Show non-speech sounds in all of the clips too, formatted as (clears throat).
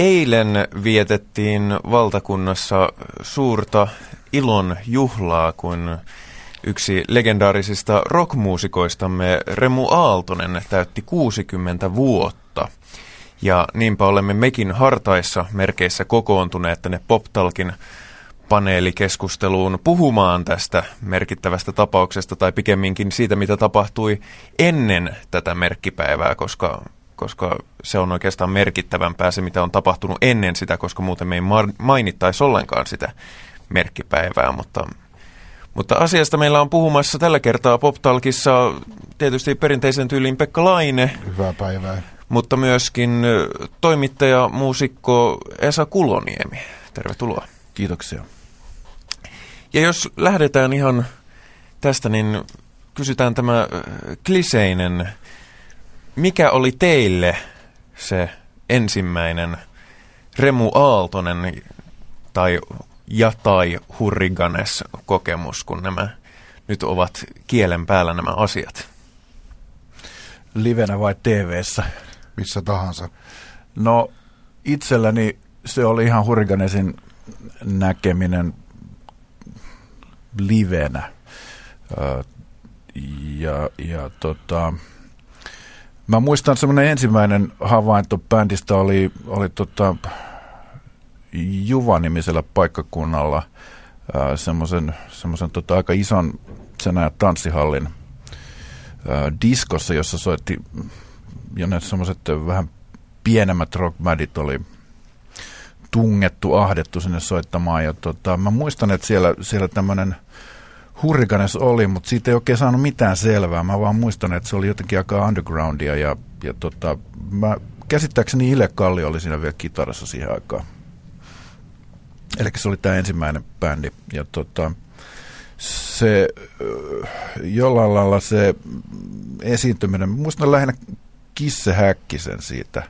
Eilen vietettiin valtakunnassa suurta ilon juhlaa, kun yksi legendaarisista rockmuusikoistamme Remu Aaltonen täytti 60 vuotta. Ja niinpä olemme mekin hartaissa merkeissä kokoontuneet tänne Poptalkin paneelikeskusteluun puhumaan tästä merkittävästä tapauksesta tai pikemminkin siitä, mitä tapahtui ennen tätä merkkipäivää, koska, koska se on oikeastaan merkittävämpää se, mitä on tapahtunut ennen sitä, koska muuten me ei mainittaisi ollenkaan sitä merkkipäivää, mutta mutta asiasta meillä on puhumassa tällä kertaa PopTalkissa tietysti perinteisen tyyliin Pekka Laine. Hyvää päivää. Mutta myöskin toimittaja, muusikko Esa Kuloniemi. Tervetuloa. Kiitoksia. Ja jos lähdetään ihan tästä, niin kysytään tämä kliseinen. Mikä oli teille se ensimmäinen Remu Aaltonen tai ja tai hurriganes kokemus, kun nämä nyt ovat kielen päällä nämä asiat? Livenä vai TVssä? Missä tahansa. No itselläni se oli ihan hurriganesin näkeminen livenä. Ja, ja tota, mä muistan semmoinen ensimmäinen havainto bändistä oli, oli tota, Juva-nimisellä paikkakunnalla semmoisen, semmoisen tota, aika ison sen tanssihallin ää, diskossa, jossa soitti ja ne semmoiset vähän pienemmät rockmadit oli tungettu, ahdettu sinne soittamaan. Ja tota, mä muistan, että siellä, siellä tämmöinen hurrikanes oli, mutta siitä ei oikein saanut mitään selvää. Mä vaan muistan, että se oli jotenkin aika undergroundia ja, ja tota, mä, käsittääkseni Ile Kalli oli siinä vielä kitarassa siihen aikaan. Eli se oli tämä ensimmäinen bändi. Ja tota, se jollain lailla se esiintyminen, muistan lähinnä Kisse Häkkisen siitä.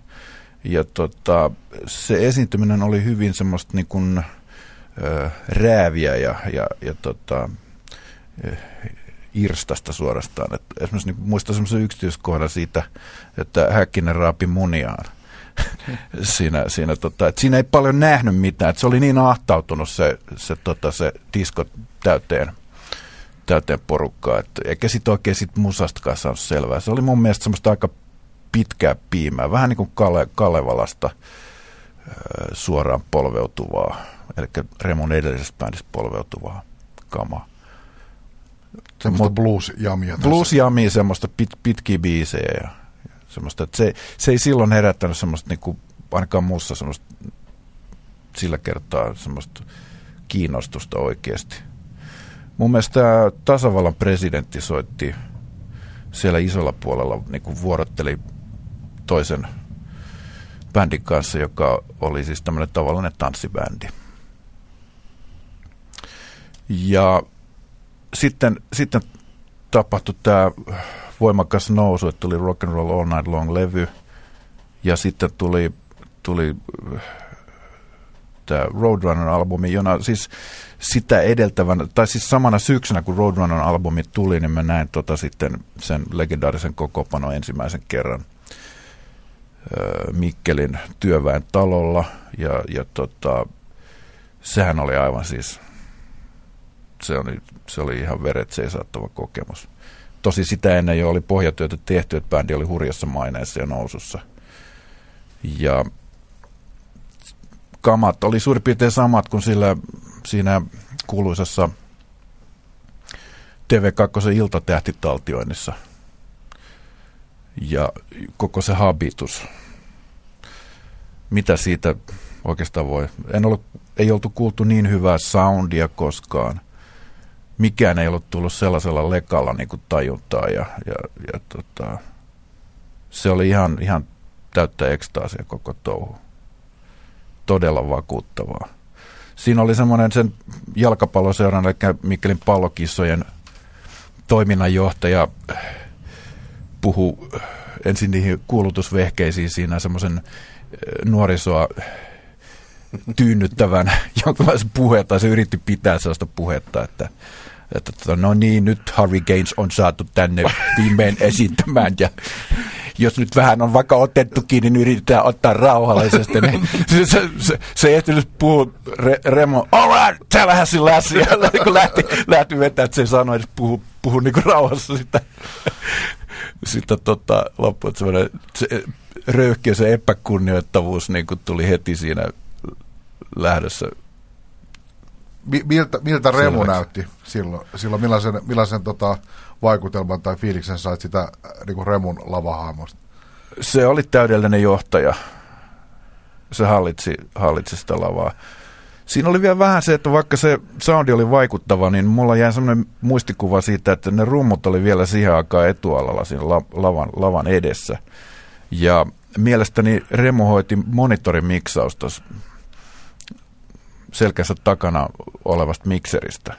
Ja tota, se esiintyminen oli hyvin semmoista niin kuin, äh, rääviä ja, ja, ja tota, irstasta suorastaan. Et esimerkiksi niin muistan semmoisen yksityiskohdan siitä, että Häkkinen raapi muniaan (laughs) – siinä, siinä, tota, että siinä ei paljon nähnyt mitään. Että se oli niin ahtautunut se, se, tota, se disko täyteen, täyteen porukkaa. Että eikä sitten oikein sit musastakaan saanut selvää. Se oli mun mielestä semmoista aika pitkää piimää. Vähän niin kuin Kale, Kalevalasta suoraan polveutuvaa. Eli Remon edellisessä bändissä polveutuvaa kamaa. Semmoista blues-jamia. Blues-jamia, semmoista pit, pitkiä biisejä ja Semmoista, että se, se ei silloin herättänyt semmoista, niin kuin, ainakaan muussa semmoista, sillä kertaa semmoista kiinnostusta oikeasti. Mun mielestä tämä tasavallan presidentti soitti siellä isolla puolella, niin kuin vuorotteli toisen bändin kanssa, joka oli siis tämmöinen tavallinen tanssibändi. Ja sitten, sitten tapahtui tämä voimakas nousu, että tuli Rock and Roll All Night Long-levy ja sitten tuli, tuli äh, tämä Roadrunner-albumi, jona siis sitä edeltävän, tai siis samana syksynä kun Roadrunner-albumi tuli, niin mä näin tota sitten sen legendaarisen kokopano ensimmäisen kerran äh, Mikkelin työväen talolla. Ja, ja tota, sehän oli aivan siis, se oli, se oli ihan veret seisattava kokemus. Tosi sitä ennen jo oli pohjatyötä tehty, että bändi oli hurjassa maineessa ja nousussa. Ja kamat oli suurin piirtein samat kuin sillä, siinä kuuluisassa TV2 iltatähtitaltioinnissa. Ja koko se habitus. Mitä siitä oikeastaan voi? En ollut, ei oltu kuultu niin hyvää soundia koskaan mikään ei ollut tullut sellaisella lekalla niin kuin tajuntaa ja, ja, ja tota, se oli ihan, ihan täyttä ekstaasia koko touhu. Todella vakuuttavaa. Siinä oli semmoinen sen jalkapalloseuran, eli Mikkelin pallokissojen toiminnanjohtaja puhu ensin niihin kuulutusvehkeisiin siinä semmoisen eh, nuorisoa tyynnyttävän (laughs) jonkinlaisen puheen, tai se yritti pitää sellaista puhetta, että että tota, no niin, nyt Harry Gaines on saatu tänne viimein (laughs) esittämään ja, jos nyt vähän on vaikka otettu kiinni, niin yritetään ottaa rauhallisesti. Niin (laughs) se, se, se, se ei ehtinyt puhua Re, Remo, all right, tällähän sillä asia. kun lähti, lähti vetää, että se ei sano edes puhu, puhu niin kuin rauhassa sitä. Sitten tota, loppu, että se röyhkeä se epäkunnioittavuus niin kuin tuli heti siinä lähdössä miltä, miltä Remu Selväksi. näytti silloin? silloin millaisen millaisen tota, vaikutelman tai fiiliksen sait sitä niin kuin Remun lavahaamosta? Se oli täydellinen johtaja. Se hallitsi, hallitsi sitä lavaa. Siinä oli vielä vähän se, että vaikka se soundi oli vaikuttava, niin mulla jäi semmoinen muistikuva siitä, että ne rummut oli vielä siihen aikaan etualalla siinä lavan, lavan edessä. Ja mielestäni Remu hoiti monitorin miksausta selkänsä takana olevasta mikseristä,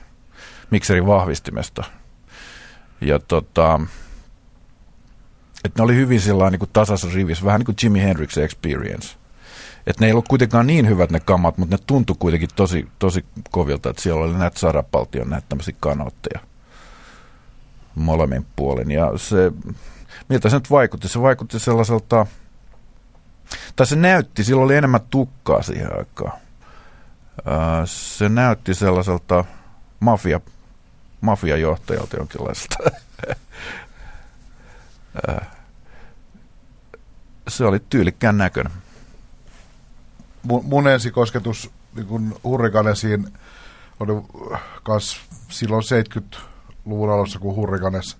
mikserin vahvistimesta. Ja tota, että ne oli hyvin sillä niin kuin tasaisessa rivissä, vähän niin kuin Jimi Hendrix Experience. Että ne ei ollut kuitenkaan niin hyvät ne kamat, mutta ne tuntui kuitenkin tosi, tosi kovilta, että siellä oli näitä sarapaltion näitä tämmöisiä kanotteja molemmin puolin. Ja se, miltä se nyt vaikutti? Se vaikutti sellaiselta, tai se näytti, silloin oli enemmän tukkaa siihen aikaan. Se näytti sellaiselta mafia, mafiajohtajalta jonkinlaista. (laughs) Se oli tyylikkään näköinen. Mun, mun ensikosketus niin kun Hurrikanesiin oli kas silloin 70-luvun alussa, kun Hurrikanes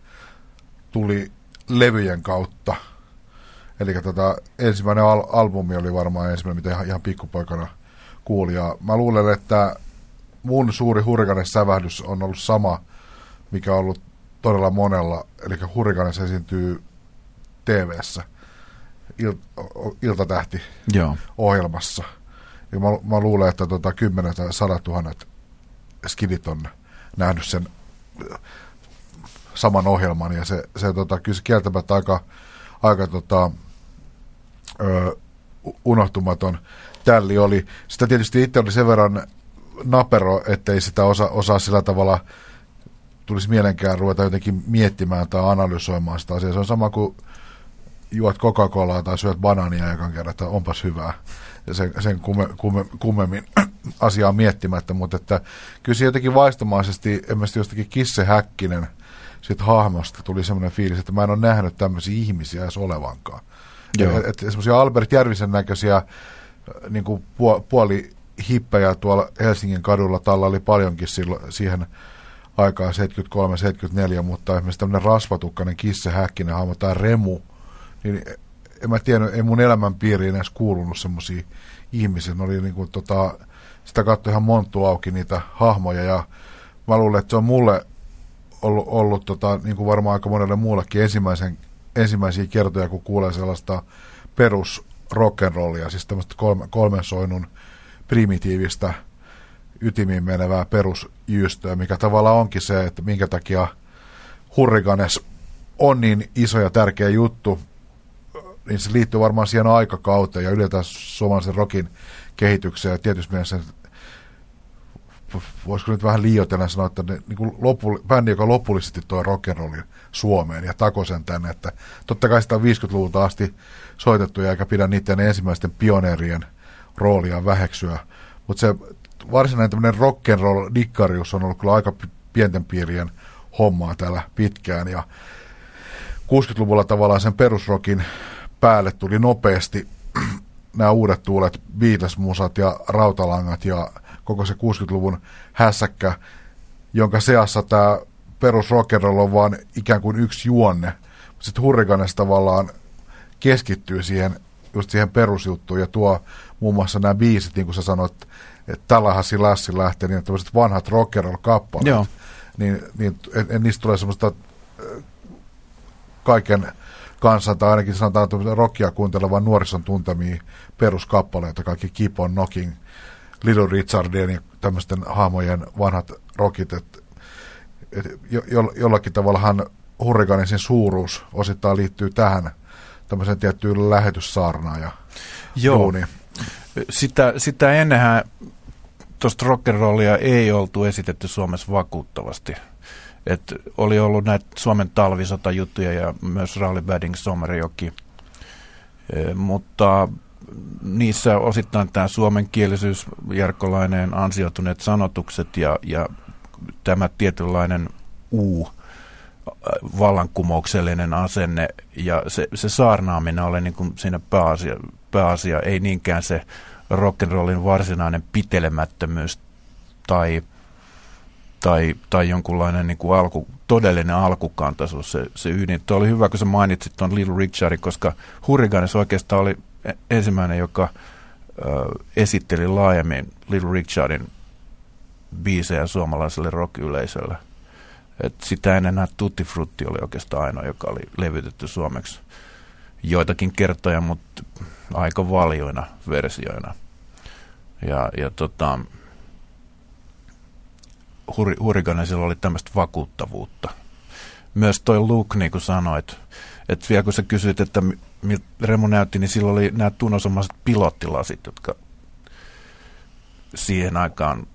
tuli levyjen kautta. Eli tota, ensimmäinen al- albumi oli varmaan ensimmäinen, mitä ihan, ihan pikkupoikana – kuulijaa. Mä luulen, että mun suuri hurrikanes-sävähdys on ollut sama, mikä on ollut todella monella. Eli hurrikanes esiintyy TV-ssä il- iltatähti Joo. ohjelmassa. Ja mä, mä luulen, että tota, kymmenet tai sadat tuhannet skidit on nähnyt sen saman ohjelman. Ja se, se tota, kyllä se kieltämättä aika, aika tota, ö, unohtumaton tälli oli. Sitä tietysti itse oli sen verran napero, ettei sitä osa, osaa sillä tavalla tulisi mielenkään ruveta jotenkin miettimään tai analysoimaan sitä asiaa. Se on sama kuin juot Coca-Colaa tai syöt banaania ekan kerran, että onpas hyvää. Ja sen, sen kumme, kumme, kummemmin (clears throat) asiaa miettimättä, mutta että kyllä se jotenkin vaistomaisesti, esimerkiksi jostakin Kisse Häkkinen siitä hahmosta tuli semmoinen fiilis, että mä en ole nähnyt tämmöisiä ihmisiä edes olevankaan. Joo. Et, et, semmoisia Albert Järvisen näköisiä niin kuin puoli hippejä tuolla Helsingin kadulla. Tällä oli paljonkin silloin, siihen aikaan 73-74, mutta esimerkiksi tämmöinen rasvatukkainen Kisse Häkkinen hahmo tai Remu, niin en mä tiedä, ei mun elämän piiriin edes kuulunut semmoisia ihmisiä. Ne oli niin kuin, tota, sitä katsoi ihan monttu auki niitä hahmoja ja mä luulen, että se on mulle ollut, ollut tota, niin kuin varmaan aika monelle muullekin ensimmäisen, ensimmäisiä kertoja, kun kuulee sellaista perus rock'n'rollia, siis tämmöistä kolme, kolmen soinun primitiivistä ytimiin menevää perusjyystöä, mikä tavallaan onkin se, että minkä takia Hurriganes on niin iso ja tärkeä juttu, niin se liittyy varmaan siihen aikakauteen ja ylipäätään suomalaisen rokin kehitykseen ja tietysti mielessä voisiko nyt vähän liioitella sanoa, että ne, niin kuin lopu, bändi, joka lopullisesti toi rock'n'rollin Suomeen ja tako sen tänne, että totta kai sitä on 50-luvulta asti soitettu eikä pidä niiden ensimmäisten pioneerien roolia väheksyä, mutta se varsinainen tämmöinen rock'n'roll dikkarius on ollut kyllä aika pienten piirien hommaa täällä pitkään ja 60-luvulla tavallaan sen perusrokin päälle tuli nopeasti (clears throat) nämä uudet tuulet, Beatles-musat ja rautalangat ja koko se 60-luvun hässäkkä, jonka seassa tämä perus rock'n'roll on vaan ikään kuin yksi juonne. Sitten Hurricanes tavallaan keskittyy siihen, just siihen perusjuttuun ja tuo muun muassa nämä biisit, niin kuin sä sanoit, että Tallahasi Lassi lähtee, niin tämmöiset vanhat rock'n'roll-kappaleet, Joo. niin, niin en, en, niistä tulee semmoista kaiken kanssa, tai ainakin sanotaan että rockia kuuntelevan nuorison tuntemia peruskappaleita, kaikki Keep on Knocking, Little Richardien ja tämmöisten hahmojen vanhat rockit, että et jo, jo, jollakin tavallahan hurrikaanisen suuruus osittain liittyy tähän tämmöiseen tiettyyn lähetyssaarnaan ja Joo. Duuni. Sitä, sitä ennenhän tuosta rock'n'rollia ei oltu esitetty Suomessa vakuuttavasti. Et oli ollut näitä Suomen talvisotajuttuja ja myös Rally Badding Sommerjoki mutta niissä osittain tämä suomenkielisyys, Jarkkolainen ansioituneet sanotukset ja, ja tämä tietynlainen uu, vallankumouksellinen asenne ja se, se saarnaaminen oli niin kuin siinä pääasia, pääasia, ei niinkään se rock'n'rollin varsinainen pitelemättömyys tai, tai, tai jonkunlainen niin kuin alku, todellinen alkukantaisuus, se, se ydin. Tuo oli hyvä, kun sä mainitsit tuon Little Richardin, koska Hurricanes oikeastaan oli e, ensimmäinen, joka ö, esitteli laajemmin Little Richardin biisejä suomalaiselle rock-yleisölle. Et sitä ennen Tutti Frutti oli oikeastaan ainoa, joka oli levytetty suomeksi joitakin kertoja, mutta aika valjoina versioina. Ja, ja tota, Hur, Hurricanesilla oli tämmöistä vakuuttavuutta. Myös toi Luke, niin kuin sanoit, että vielä kun sä kysyit, että miltä Remu näytti, niin silloin oli nämä tunnosomaiset pilottilasit, jotka siihen aikaan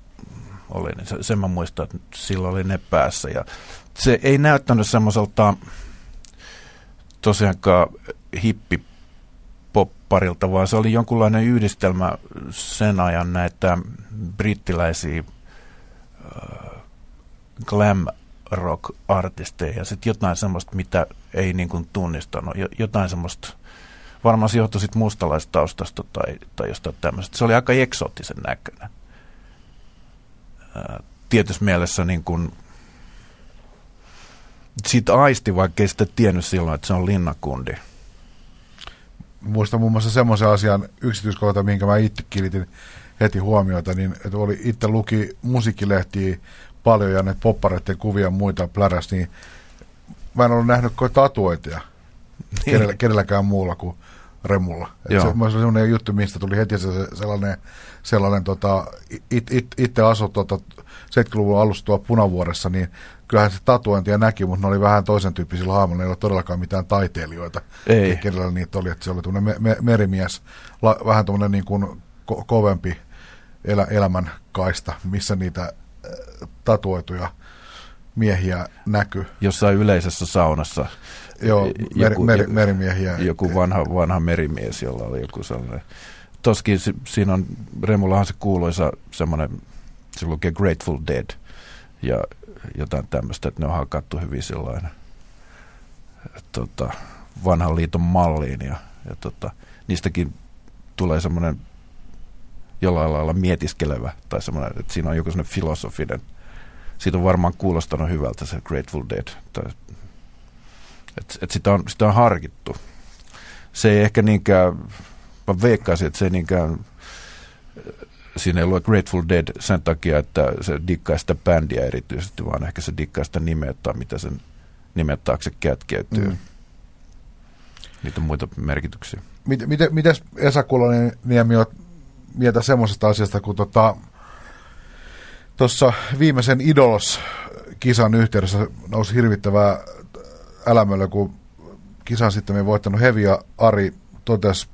oli, niin se, sen mä muistan, että silloin oli ne päässä. Ja se ei näyttänyt semmoiselta tosiaankaan hippi popparilta, vaan se oli jonkunlainen yhdistelmä sen ajan näitä brittiläisiä äh, glam rock-artisteja ja sitten jotain semmoista, mitä ei niin kuin tunnistanut, jotain semmoista, varmaan se johtui sitten mustalaistaustasta tai, tai jostain tämmöisestä. Se oli aika eksoottisen näköinen. Äh, tietyssä mielessä niin kuin, siitä aisti, vaikka ei sitä tiennyt silloin, että se on linnakundi muistan muun muassa semmoisen asian yksityiskohta, minkä mä itse kiinnitin heti huomiota, niin että oli, itse luki musiikkilehtiä paljon ja ne poppareiden kuvia ja muita pläräs, niin mä en ollut nähnyt tatuointia niin. kenellä, kenelläkään muulla kuin Remulla. Se, se oli sellainen juttu, mistä tuli heti se, sellainen, sellainen tota, it, it, itse asut tota, 70-luvun alussa tuo Punavuoressa, niin kyllähän se tatuointia näki, mutta ne oli vähän toisen tyyppisillä haamoilla, ei ole todellakaan mitään taiteilijoita, ei. kenellä niitä oli, että se oli me, me, merimies, la, vähän tuommoinen niin kuin ko, kovempi elä, elämän kaista, missä niitä äh, tatuoituja miehiä näkyy. Jossain yleisessä saunassa. Joo, mer, joku, mer, merimiehiä. Joku vanha, vanha merimies, jolla oli joku sellainen. Toskin siinä on, Remullahan se kuuluisa semmoinen, se lukee Grateful Dead. Ja jotain tämmöistä, että ne on hakattu hyvin sellainen tota, vanhan liiton malliin ja, ja tota, niistäkin tulee semmoinen jollain lailla mietiskelevä tai semmoinen, että siinä on joku semmoinen filosofinen, siitä on varmaan kuulostanut hyvältä se Grateful Dead, tai, että et sitä, on, sitä on harkittu. Se ei ehkä niinkään, mä veikkaisin, että se ei niinkään siinä ei lue Grateful Dead sen takia, että se dikkaa sitä bändiä erityisesti, vaan ehkä se dikkaa sitä nimeä tai mitä sen nimen taakse kätkeytyy. Mm. Niitä on muita merkityksiä. Miten, miten, mites Esa Kulonen Niemi on mieltä semmoisesta asiasta, kun tuossa tota, viimeisen Idols-kisan yhteydessä nousi hirvittävää älämöllä, kun kisan sitten voittanut Hevi ja Ari totesi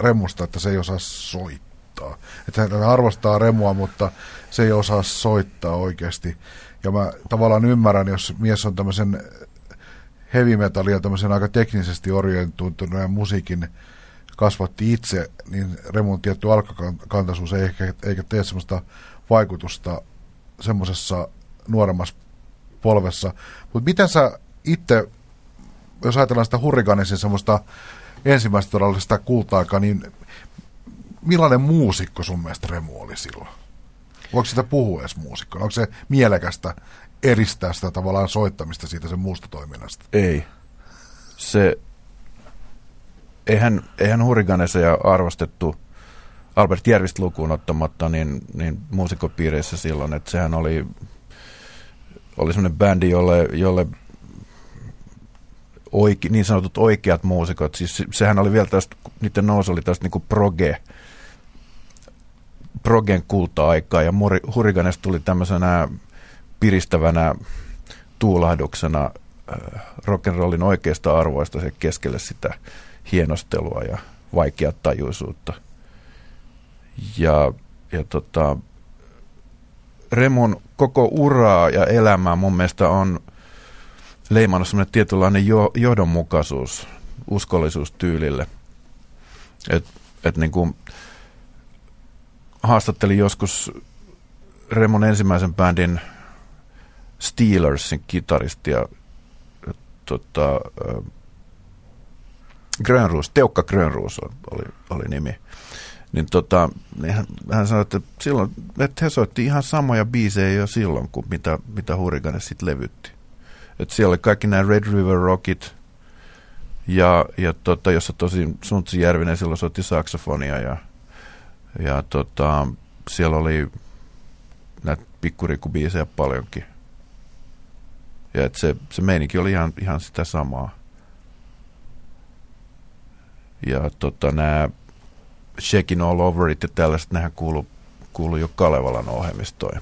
Remusta, että se ei osaa soittaa. Että hän arvostaa remua, mutta se ei osaa soittaa oikeasti. Ja mä tavallaan ymmärrän, jos mies on tämmöisen heavy metallia, tämmöisen aika teknisesti orientoituneen musiikin kasvatti itse, niin remun tietty alkakantaisuus ei ehkä eikä tee semmoista vaikutusta semmoisessa nuoremmassa polvessa. Mutta miten sä itse, jos ajatellaan sitä hurrikaanisin semmoista ensimmäistä todellisesta kulta-aikaa, niin millainen muusikko sun mielestä Remu oli silloin? Voiko sitä puhua edes muusikko? Onko se mielekästä eristää sitä tavallaan soittamista siitä sen muusta toiminnasta? Ei. Se, eihän, eihän ja arvostettu Albert Järvistä lukuun ottamatta niin, niin muusikkopiireissä silloin, että sehän oli, oli semmoinen bändi, jolle, jolle oike, niin sanotut oikeat muusikot, siis sehän oli vielä tästä, niiden nousu oli tästä niin proge, progen kulta-aikaa ja Hurricanes tuli tämmöisenä piristävänä tuulahduksena äh, rock'n'rollin oikeasta arvoista se keskelle sitä hienostelua ja vaikeatajuisuutta. Ja, ja tota, Remun koko uraa ja elämää mun mielestä on leimannut semmoinen tietynlainen jo, johdonmukaisuus, uskollisuus tyylille. Et, et niin kuin haastattelin joskus Remon ensimmäisen bändin Steelersin kitaristia tota, Grönruus, Teukka Grönruus oli, oli nimi. Niin, tota, niin hän, hän sanoi, että, silloin, että he soitti ihan samoja biisejä jo silloin, kuin mitä, mitä Hurricane sitten levytti. Et siellä oli kaikki nämä Red River Rockit, ja, ja tota, jossa tosi Suntsi Järvinen silloin soitti saksofonia, ja, ja tota, siellä oli näitä pikkurikubiisejä paljonkin. Ja et se, se meininki oli ihan, ihan sitä samaa. Ja tota, nämä Shaking All Over It ja tällaiset, nehän kuulu, kuulu jo Kalevalan ohjelmistoon.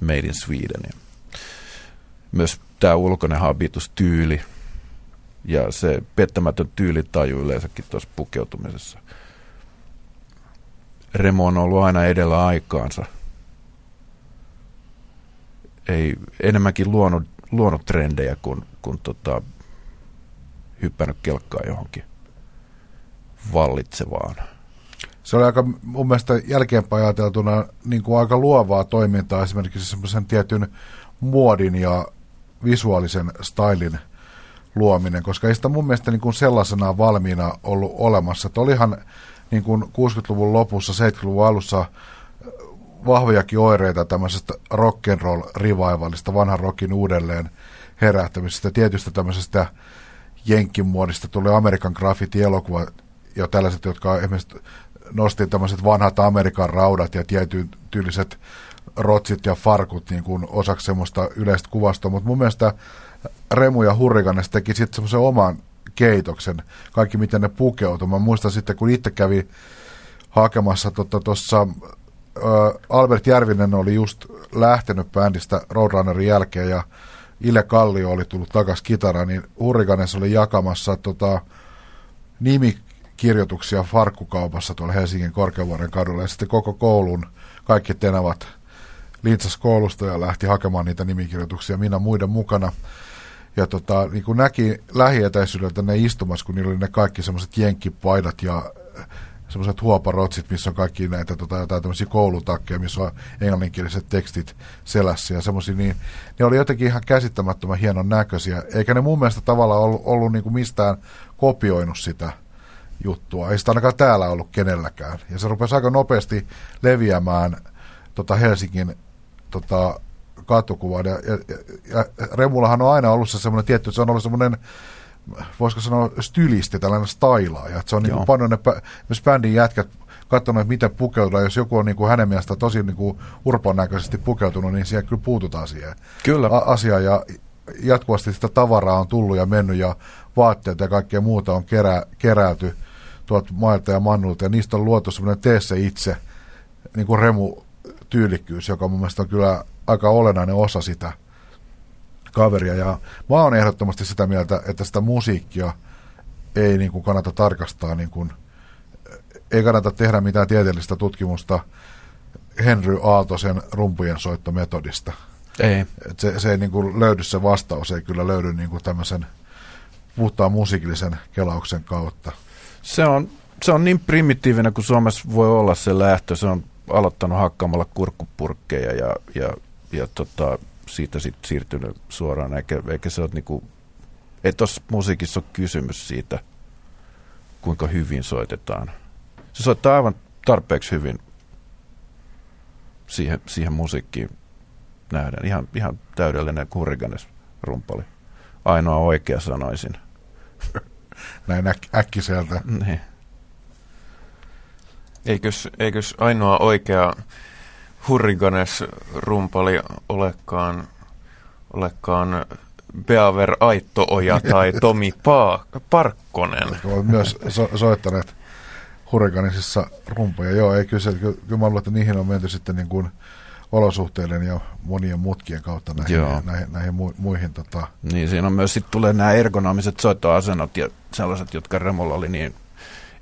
Made in Sweden. Ja myös tämä ulkoinen habitustyyli ja se pettämätön tyylitaju yleensäkin tuossa pukeutumisessa. Remo on ollut aina edellä aikaansa. Ei enemmänkin luonut, luonut trendejä kuin, kuin tota, hyppännyt kelkkaa johonkin vallitsevaan. Se oli aika mun mielestä jälkeenpäin ajateltuna niin kuin aika luovaa toimintaa esimerkiksi semmoisen tietyn muodin ja visuaalisen stylin luominen, koska ei sitä mun mielestä niin kuin sellaisena valmiina ollut olemassa. Että olihan niin kuin 60-luvun lopussa, 70-luvun alussa vahvojakin oireita tämmöisestä rock'n'roll revivalista, vanhan rockin uudelleen herättämisestä, tietystä tämmöisestä jenkkimuodista tuli Amerikan graffiti-elokuva ja tällaiset, jotka esimerkiksi nosti tämmöiset vanhat Amerikan raudat ja tietyn tyyliset rotsit ja farkut niin kuin osaksi semmoista yleistä kuvastoa, mutta mun mielestä Remu ja Hurrikanes teki sitten semmoisen oman keitoksen, kaikki miten ne pukeutuu. Mä muistan sitten, kun itse kävi hakemassa tuossa, tota, Albert Järvinen oli just lähtenyt bändistä Roadrunnerin jälkeen ja Ile Kallio oli tullut takaisin kitara, niin Hurrikanes oli jakamassa tota, nimikirjoituksia farkkukaupassa tuolla Helsingin Korkeavuoren kadulla ja sitten koko koulun kaikki tenavat lintsas koulusta ja lähti hakemaan niitä nimikirjoituksia minä muiden mukana. Ja tota, niin kuin näki lähietäisyydeltä ne istumassa, kun niillä oli ne kaikki semmoiset jenkkipaidat ja semmoiset huoparotsit, missä on kaikki näitä tota, jotain tämmöisiä koulutakkeja, missä on englanninkieliset tekstit selässä ja semmoisia, niin ne oli jotenkin ihan käsittämättömän hienon näköisiä, eikä ne mun mielestä tavallaan ollut, ollut niin kuin mistään kopioinut sitä juttua. Ei sitä ainakaan täällä ollut kenelläkään. Ja se rupesi aika nopeasti leviämään tota Helsingin tota, katukuvan. Ja, ja, ja Remulahan on aina ollut se semmoinen tietty, se on ollut semmoinen voisiko sanoa stylisti, tällainen stylaaja. Että se on niin kuin paljon ne myös bändin jätkät katsonut, että miten pukeutua. Jos joku on niin kuin hänen mielestä tosi niin kuin urpon näköisesti pukeutunut, niin siihen kyllä puututaan siihen kyllä. asiaan. Ja jatkuvasti sitä tavaraa on tullut ja mennyt ja vaatteita ja kaikkea muuta on kerä, keräyty tuolta mailta ja mannulta. Ja niistä on luotu semmoinen tee se itse niin kuin remu tyylikkyys, joka mun mielestä on kyllä aika olennainen osa sitä kaveria. Ja mä oon ehdottomasti sitä mieltä, että sitä musiikkia ei niin kuin kannata tarkastaa, niin kuin, ei kannata tehdä mitään tieteellistä tutkimusta Henry Aaltosen rumpujen soittometodista. Ei. Et se, se ei niin kuin löydy se vastaus, ei kyllä löydy niin kuin tämmöisen puhtaan musiikillisen kelauksen kautta. Se on, se on niin primitiivinen kuin Suomessa voi olla se lähtö. Se on aloittanut hakkaamalla kurkkupurkkeja ja, ja, ja tota, siitä sitten siirtynyt suoraan, eikä, eikä se ole niinku, ei tuossa musiikissa ole kysymys siitä, kuinka hyvin soitetaan. Se soittaa aivan tarpeeksi hyvin siihen, siihen musiikkiin nähden. Ihan, ihan täydellinen kurriganes rumpali. Ainoa oikea sanoisin. (laughs) Näin äk- äkkiseltä. Niin. Eikös, eikös ainoa oikea Hurriganes rumpali olekaan, olekaan Beaver Aittooja (laughs) tai Tomi pa- Parkkonen. Ovat myös so- soittaneet Hurriganisissa rumpoja. Joo, ei kyllä, kyllä, kyllä mä luulen, että niihin on menty sitten niin kuin olosuhteiden ja monien mutkien kautta näihin, Joo. näihin, näihin mu- muihin. Tota. Niin, siinä on myös sitten tulee nämä ergonomiset soittoasennot ja sellaiset, jotka Remolla oli niin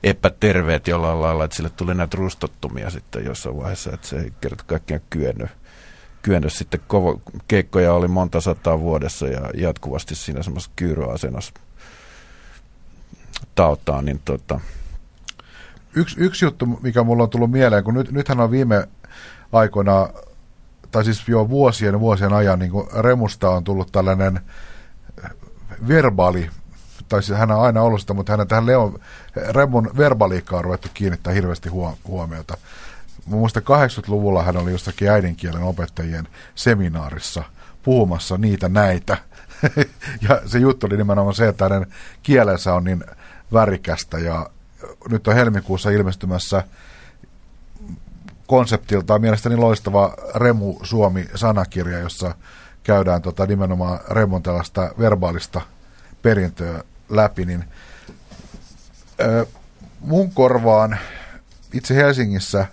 epäterveet jollain lailla, että sille tuli näitä rustottumia sitten jossain vaiheessa, että se ei kerta kaikkiaan kyennyt, kyennyt sitten kovo, keikkoja oli monta sataa vuodessa ja jatkuvasti siinä semmoisessa kyyröasennossa tauttaa, niin tota, yksi, yksi juttu, mikä mulla on tullut mieleen, kun nyt, nythän on viime aikoina, tai siis jo vuosien vuosien ajan, niin Remusta on tullut tällainen verbaali, tai siis hän on aina ollut sitä, mutta hänen tähän Leon, Remun verbaliikkaan on ruvettu kiinnittää hirveästi huomiota. Muista 80-luvulla hän oli jossakin äidinkielen opettajien seminaarissa puhumassa niitä näitä. (laughs) ja se juttu oli nimenomaan se, että hänen kielensä on niin värikästä ja nyt on helmikuussa ilmestymässä konseptiltaan mielestäni loistava Remu Suomi-sanakirja, jossa käydään tota nimenomaan Remon tällaista verbaalista perintöä läpi, niin ö, mun korvaan itse Helsingissä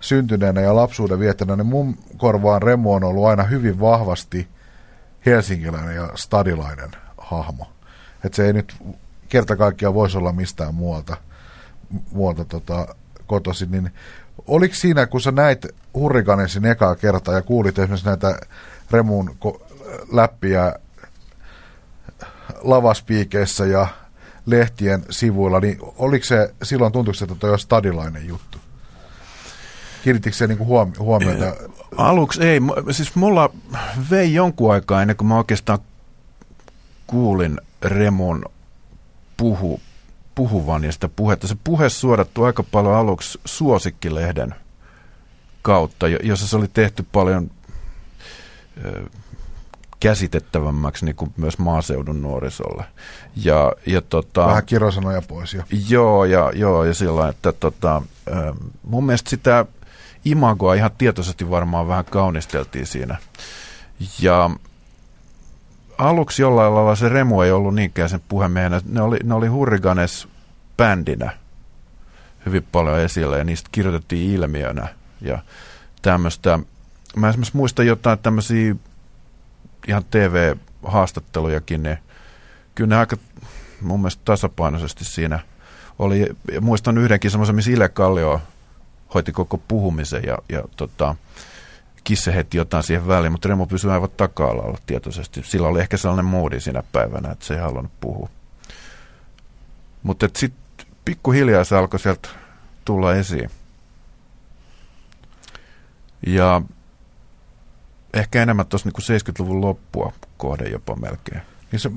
syntyneenä ja lapsuuden viettänä, niin mun korvaan Remu on ollut aina hyvin vahvasti helsinkiläinen ja stadilainen hahmo. Että se ei nyt kerta kaikkiaan voisi olla mistään muualta, muualta tota, kotoisin, niin oliko siinä, kun sä näit Hurrikanesin ekaa kertaa ja kuulit esimerkiksi näitä Remun läppiä lavaspiikeissä ja lehtien sivuilla, niin oliko se silloin tuntuiko se, että toi on stadilainen juttu? Kiinnitikö se niinku huomi- huomiota? Aluksi ei. Siis mulla vei jonkun aikaa ennen kuin mä oikeastaan kuulin Remun puhu, puhuvan ja sitä puhetta. Se puhe suodattu aika paljon aluksi Suosikkilehden kautta, jossa se oli tehty paljon käsitettävämmäksi niin kuin myös maaseudun nuorisolle. Ja, ja tota, Vähän kirosanoja pois jo. Joo, ja, joo, ja sillä että tota, mun mielestä sitä imagoa ihan tietoisesti varmaan vähän kaunisteltiin siinä. Ja aluksi jollain lailla se Remu ei ollut niinkään sen puhemiehenä. Ne oli, ne oli Hurriganes bändinä hyvin paljon esillä ja niistä kirjoitettiin ilmiönä ja tämmöistä. Mä esimerkiksi muistan jotain tämmöisiä ihan TV-haastattelujakin, niin kyllä ne aika mun mielestä tasapainoisesti siinä oli. Muistan yhdenkin semmoisen, missä Ile Kallio hoiti koko puhumisen ja, ja tota, Kisse heti jotain siihen väliin, mutta Remo pysyi aivan taka-alalla tietoisesti. Sillä oli ehkä sellainen moodi siinä päivänä, että se ei halunnut puhua. Mutta sitten pikkuhiljaa se alkoi sieltä tulla esiin. Ja ehkä enemmän tuossa niin 70-luvun loppua kohde jopa melkein. Niin se,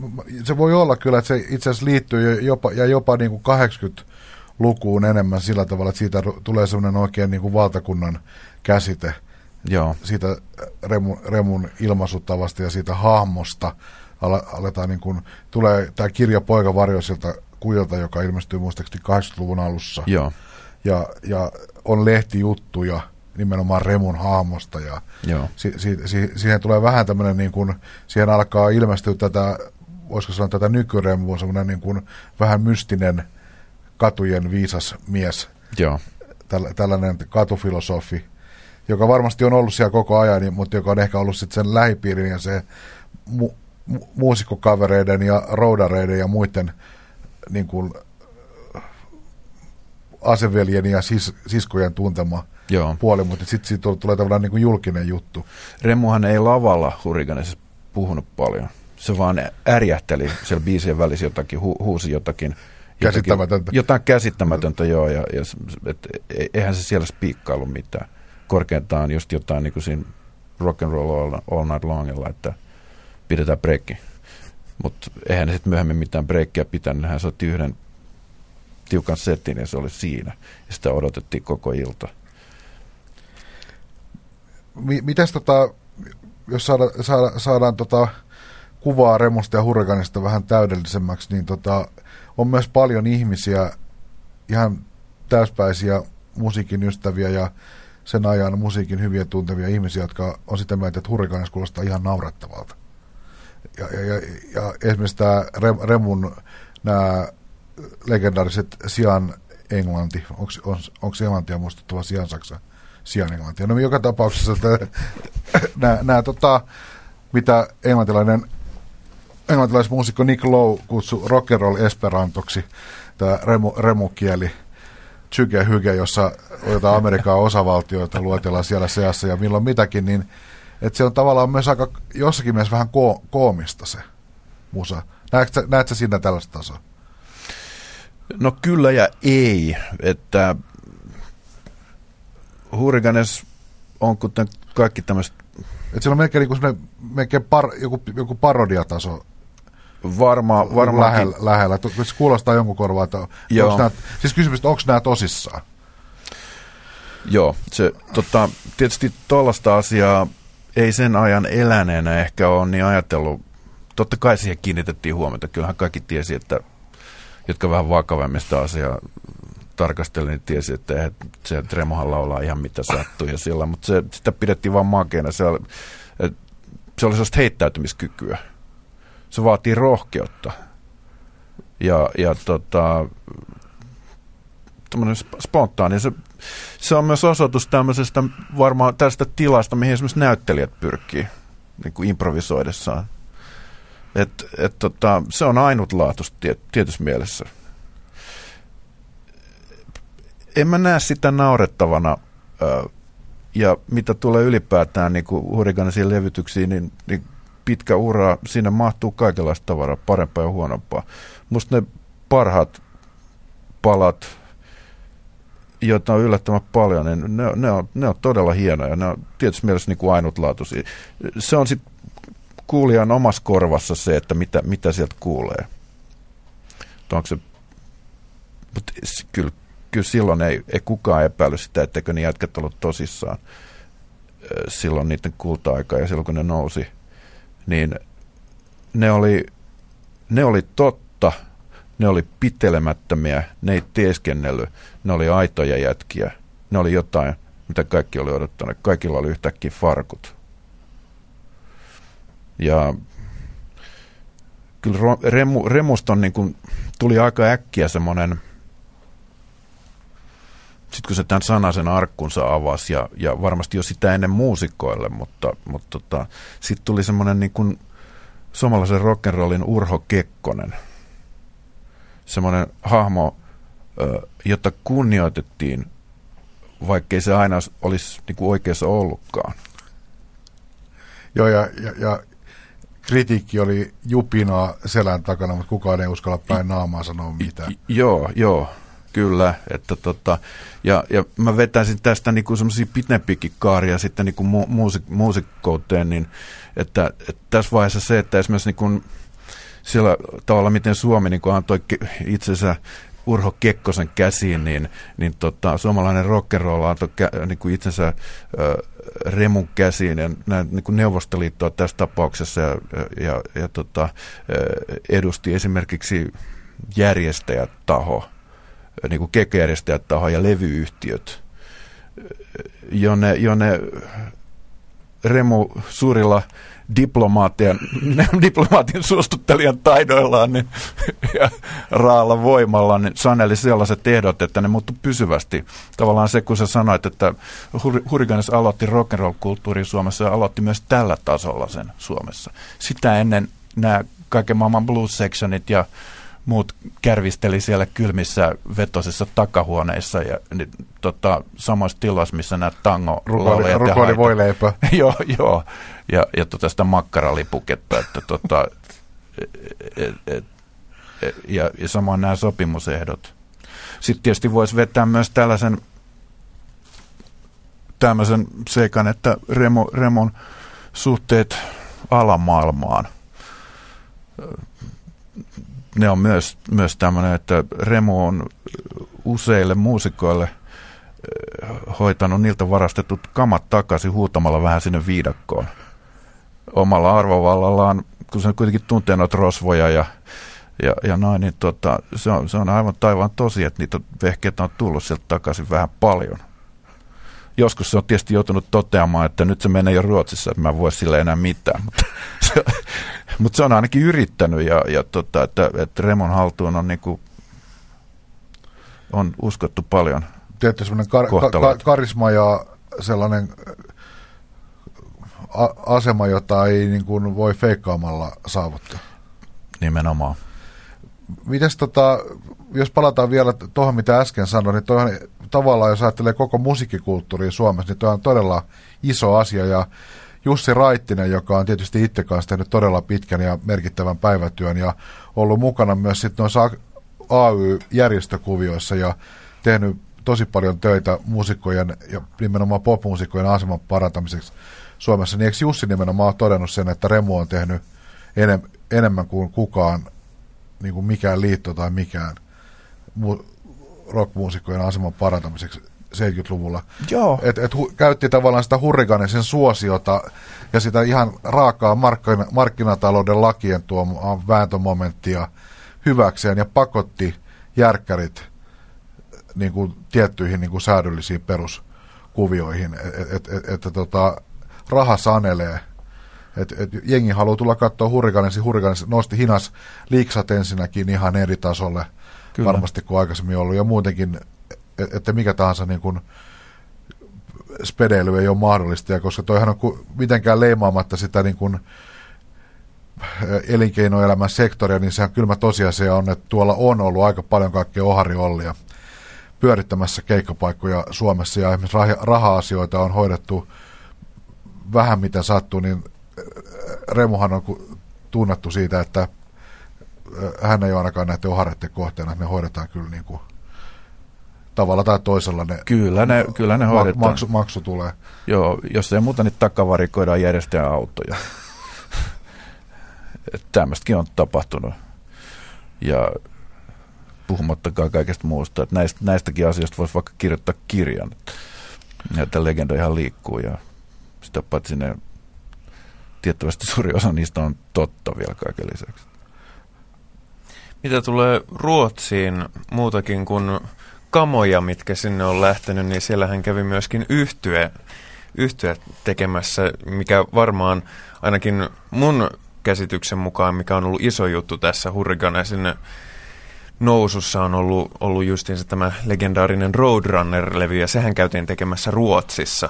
se voi olla kyllä, että se itse asiassa liittyy jopa, ja jopa niin kuin 80-lukuun enemmän sillä tavalla, että siitä tulee semmoinen oikein niin kuin valtakunnan käsite – Joo. siitä Remun, Remun ilmaisutavasta ja siitä hahmosta aletaan niin kuin, tulee tämä kirja Poika varjoisilta kujilta, joka ilmestyy muistaakseni 80-luvun alussa. Joo. Ja, ja on lehtijuttuja nimenomaan Remun hahmosta ja Joo. Si, si, si, siihen tulee vähän tämmöinen, niin kuin, siihen alkaa ilmestyä tätä, voisiko sanoa tätä nykyremua, semmoinen niin kuin vähän mystinen katujen viisas mies. Joo. Täl, tällainen katufilosofi, joka varmasti on ollut siellä koko ajan, niin, mutta joka on ehkä ollut sitten sen lähipiirin ja se mu, mu, muusikkokavereiden ja roudareiden ja muiden niin kuin, aseveljen ja sis, siskojen tuntema Joo. puoli, mutta sitten siitä tulee tavallaan niin kuin julkinen juttu. Remuhan ei lavalla hurrikanissa puhunut paljon. Se vaan ärjähteli siellä biisien välissä jotakin, hu, huusi jotakin. Käsittämätöntä. Jotakin, jotain käsittämätöntä, joo. Ja, ja et, e, eihän se siellä spiikkailu mitään korkeintaan just jotain niin kuin siinä rock and roll all, all night longilla, että pidetään breikki. Mutta eihän ne sitten myöhemmin mitään breikkiä pitänyt. Hän soitti yhden tiukan setin ja se oli siinä. Ja sitä odotettiin koko ilta. Mitäs tota, jos saada, saada, saadaan tota kuvaa Remusta ja Hurrikanista vähän täydellisemmäksi, niin tota, on myös paljon ihmisiä, ihan täyspäisiä musiikin ystäviä ja sen ajan musiikin hyviä tuntevia ihmisiä, jotka on sitä mieltä, että hurrikaanis kuulostaa ihan naurettavalta. Ja, ja, ja, ja esimerkiksi tämä Remun nämä legendaariset Sian Englanti, onko, onko Englantia muistuttava Sian Saksa? Sian Englantia. No joka tapauksessa (laughs) nämä, tota, mitä englantilainen englantilaismuusikko Nick Lowe kutsui rock'n'roll esperantoksi, tämä remu, remukieli – Tsyge Hyge, jossa jotain Amerikan osavaltioita luetellaan siellä seassa ja milloin mitäkin, niin että se on tavallaan myös aika jossakin mielessä vähän ko- koomista se musa. Näetkö, näetkö sinä tällaista tasoa? No kyllä ja ei, että Hurricanes on kuten kaikki tämmöiset... Että siellä on melkein, niin melkein par, joku, joku parodiataso Varma, varmaan lähellä, lähellä. Se kuulostaa jonkun korvaa, että Joo. Nämä, siis kysymys, että onko nämä tosissaan? Joo, se, tota, tietysti tuollaista asiaa ei sen ajan eläneenä ehkä ole niin ajatellut. Totta kai siihen kiinnitettiin huomiota. Kyllähän kaikki tiesi, että jotka vähän vakavemmista asiaa tarkasteli, niin tiesi, että se Tremohan laulaa ihan mitä sattuu ja sillä, mutta se, sitä pidettiin vaan makeena. Se oli, se oli sellaista heittäytymiskykyä. Se vaatii rohkeutta. Ja, ja tota, spontaani. Se, se on myös osoitus tämmöisestä varmaan tästä tilasta, mihin esimerkiksi näyttelijät pyrkii niin kuin improvisoidessaan. Et, et tota, se on ainutlaatuista tiet, tietyssä mielessä. En mä näe sitä naurettavana, ja mitä tulee ylipäätään niin hurrikanisiin levytyksiin, niin, niin pitkä ura, siinä mahtuu kaikenlaista tavaraa, parempaa ja huonompaa. Musta ne parhaat palat, joita on yllättävän paljon, niin ne, ne, on, ne on todella hienoja. Ne on tietysti mielessä niin kuin ainutlaatuisia. Se on sitten kuulijan omassa korvassa se, että mitä, mitä sieltä kuulee. Onko se, kyllä, kyllä silloin ei, ei kukaan epäily sitä, etteikö ne jätkät ollut tosissaan silloin niiden kulta-aika ja silloin kun ne nousi, niin ne oli, ne oli totta, ne oli pitelemättömiä, ne ei teeskennellyt, ne oli aitoja jätkiä, ne oli jotain, mitä kaikki oli odottanut. Kaikilla oli yhtäkkiä farkut. Ja kyllä Remu, Remuston niin kuin tuli aika äkkiä semmoinen, sitten kun se tämän sanasen arkkunsa avasi, ja, ja varmasti jo sitä ennen muusikoille, mutta, mutta tota, sitten tuli semmoinen niin kuin suomalaisen rock'n'rollin Urho Kekkonen. Semmoinen hahmo, jota kunnioitettiin, vaikkei se aina olisi niin kuin oikeassa ollutkaan. Joo, ja, ja, ja kritiikki oli jupinaa selän takana, mutta kukaan ei uskalla päin naamaa sanoa mitään. I, joo, joo, kyllä. Että tota, ja, ja mä vetäisin tästä niinku semmoisia pitempikin kaaria sitten niinku mu, muusik, muusikkouteen, niin että, että tässä vaiheessa se, että esimerkiksi niinku siellä tavalla, miten Suomi niin antoi itsensä Urho Kekkosen käsiin, niin, niin tota, suomalainen rock'n'roll antoi kä, niin kuin itsensä äh, Remun käsiin ja näin, niin kuin Neuvostoliittoa tässä tapauksessa ja, ja, ja tota, edusti esimerkiksi järjestäjätaho, niin kuin kekkojärjestäjätaho ja levyyhtiöt, jonne, jonne Remu suurilla diplomaatien, (laughs) diplomaatin suostuttelijan taidoillaan niin, (laughs) ja raalla voimalla niin saneli sellaiset ehdot, että ne muuttu pysyvästi. Tavallaan se, kun sä sanoit, että Hurricanes aloitti rock'n'roll-kulttuurin Suomessa ja aloitti myös tällä tasolla sen Suomessa. Sitä ennen nämä kaiken maailman blues sectionit ja muut kärvisteli siellä kylmissä vetosissa takahuoneissa ja niin, tota, samoissa tiloissa, missä nämä tango Rukoili voi leipä. (laughs) joo, joo. Ja, ja tota sitä makkaralipuketta, että tota, et, et, et, ja, ja samoin nämä sopimusehdot. Sitten tietysti voisi vetää myös tällaisen tämmöisen seikan, että Remo, Remon suhteet alamaailmaan ne on myös, myös tämmöinen, että Remo on useille muusikoille eh, hoitanut niiltä varastetut kamat takaisin huutamalla vähän sinne viidakkoon. Omalla arvovallallaan, kun se kuitenkin tuntee noita rosvoja ja, ja, ja noin, niin tota, se, on, se on aivan taivaan tosi, että niitä vehkeitä on tullut sieltä takaisin vähän paljon. Joskus se on tietysti joutunut toteamaan, että nyt se menee jo Ruotsissa, että mä en voi sille enää mitään. Mutta (laughs) se, mutta se on ainakin yrittänyt ja, ja tota, että, että Remon haltuun on, niinku, on uskottu paljon. Tietysti semmoinen kar- ka- karisma ja sellainen a- asema, jota ei niin kuin voi feikkaamalla saavuttaa. Nimenomaan. Mites tota, jos palataan vielä tuohon, mitä äsken sanoin, niin toihan, tavallaan, jos ajattelee koko musiikkikulttuuria Suomessa, niin tuo on todella iso asia. Ja Jussi Raittinen, joka on tietysti itse kanssa tehnyt todella pitkän ja merkittävän päivätyön ja ollut mukana myös sitten noissa AY-järjestökuvioissa ja tehnyt tosi paljon töitä muusikkojen ja nimenomaan popmuusikkojen aseman parantamiseksi Suomessa, niin eikö Jussi nimenomaan todennut sen, että Remu on tehnyt enem, enemmän kuin kukaan, niin kuin mikään liitto tai mikään mu- rockmuusikkojen aseman parantamiseksi 70-luvulla. Joo. Et, et hu, käytti tavallaan sitä hurrikaanisen suosiota ja sitä ihan raakaa markkina, markkinatalouden lakien tuomaa vääntömomenttia hyväkseen ja pakotti järkkärit niin kuin, tiettyihin niin kuin säädöllisiin peruskuvioihin, että et, et, et, tota, raha sanelee. Et, et jengi haluaa tulla katsoa hurrikaanisi, hurrikaanisi nosti hinas liiksat ensinnäkin ihan eri tasolle Kyllä. varmasti kuin aikaisemmin ollut, ja muutenkin, että mikä tahansa niin kuin, spedeily ei ole mahdollista, ja koska toihan on mitenkään leimaamatta sitä niin kuin, elinkeinoelämän sektoria, niin sehän kylmä tosiasia on, että tuolla on ollut aika paljon kaikkea ohariollia pyörittämässä keikkapaikkoja Suomessa, ja esimerkiksi raha-asioita on hoidettu vähän mitä sattuu, niin Remuhan on tunnettu siitä, että hän ei ole ainakaan näiden ohareiden kohteena, että ne hoidetaan kyllä niin kuin tavalla tai toisella ne, kyllä ne, kyllä ne hoidetaan. Maksu, maksu tulee. Joo, jos ei muuta, niin takavarikoidaan järjestäjän autoja. (laughs) Tämmöistäkin on tapahtunut. Ja puhumattakaan kaikesta muusta. Että näistä, näistäkin asioista voisi vaikka kirjoittaa kirjan. Että legenda ihan liikkuu ja sitä paitsi ne tiettävästi suuri osa niistä on totta vielä kaiken lisäksi. Mitä tulee Ruotsiin muutakin kuin kamoja, mitkä sinne on lähtenyt, niin siellähän kävi myöskin yhtye, yhtye tekemässä, mikä varmaan ainakin mun käsityksen mukaan, mikä on ollut iso juttu tässä Hurricanesin nousussa on ollut, ollut justiinsa tämä legendaarinen Roadrunner-levy, ja sehän käytiin tekemässä Ruotsissa,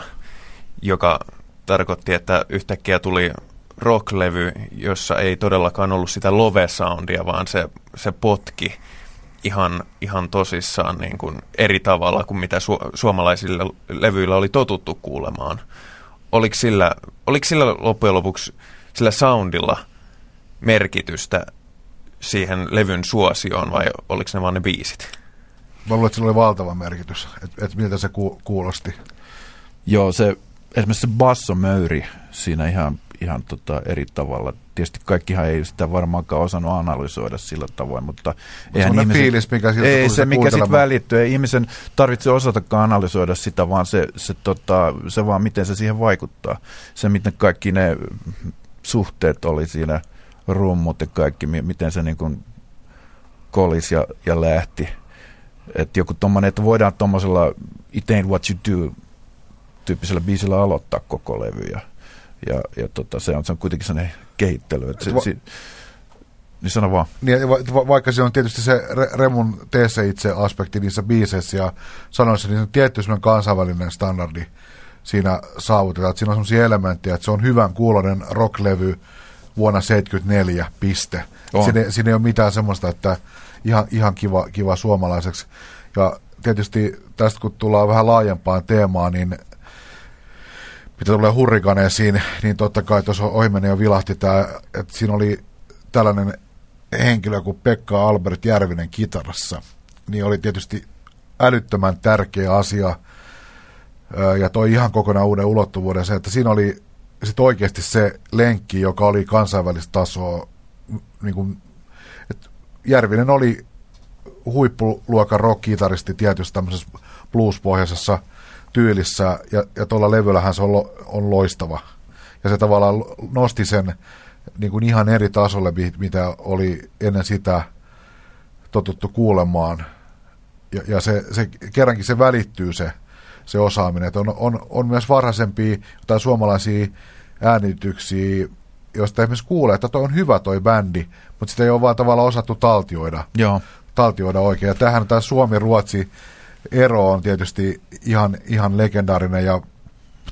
joka tarkoitti, että yhtäkkiä tuli rocklevy, jossa ei todellakaan ollut sitä love-soundia, vaan se, se potki ihan, ihan tosissaan niin kuin eri tavalla kuin mitä su- suomalaisilla levyillä oli totuttu kuulemaan. Oliko sillä, oliko sillä loppujen lopuksi sillä soundilla merkitystä siihen levyn suosioon vai oliko ne vaan ne biisit? Mä luulen, että sillä oli valtava merkitys, että et miltä se ku- kuulosti. Joo, se esimerkiksi se bassomöyri siinä ihan, ihan tota eri tavalla. Tietysti kaikkihan ei sitä varmaankaan osannut analysoida sillä tavoin, mutta eihän ihmisen, fiilis, mikä siltä ei se, mikä sitten välittyy. Ei ihmisen tarvitse osatakaan analysoida sitä, vaan se, se, tota, se vaan miten se siihen vaikuttaa. Se, miten kaikki ne suhteet oli siinä, rummut ja kaikki, miten se niin kuin kolisi ja, ja lähti. Että joku tommonen, että voidaan tuommoisella It ain't what you do tyyppisellä biisillä aloittaa koko levy. Ja, ja, ja tota, se, on, se on kuitenkin sellainen kehittely. Että se, va- si, niin sano vaan. Niin, va- vaikka se on tietysti se Remun tee itse aspekti niissä biiseissä ja sanoissa, niin se on tietty kansainvälinen standardi siinä saavutetaan. Että siinä on sellaisia elementtejä, että se on hyvän kuulonen rocklevy vuonna 74, piste. Siinä, siinä ei ole mitään semmoista, että ihan, ihan kiva, kiva suomalaiseksi. Ja tietysti tästä kun tullaan vähän laajempaan teemaan, niin mitä tulee hurrikaneisiin, niin totta kai tuossa ohimenen jo vilahti tämä, että siinä oli tällainen henkilö kuin Pekka Albert Järvinen kitarassa, niin oli tietysti älyttömän tärkeä asia ja toi ihan kokonaan uuden ulottuvuuden se, että siinä oli sit oikeasti se lenkki, joka oli kansainvälistä tasoa, niin kuin, Järvinen oli huippuluokan rock-kitaristi tietysti tämmöisessä blues-pohjaisessa – tyylissä, ja, ja tuolla levyllähän se on, lo, on loistava. Ja se tavallaan nosti sen niin kuin ihan eri tasolle, mitä oli ennen sitä totuttu kuulemaan. Ja, ja se, se, kerrankin se välittyy se, se osaaminen. Että on, on, on myös varhaisempia tai suomalaisia äänityksiä, joista esimerkiksi kuulee, että toi on hyvä toi bändi, mutta sitä ei ole vaan tavallaan osattu taltioida. Joo. Taltioida oikein. Ja tämähän tämä Suomi-Ruotsi ero on tietysti ihan, ihan legendaarinen ja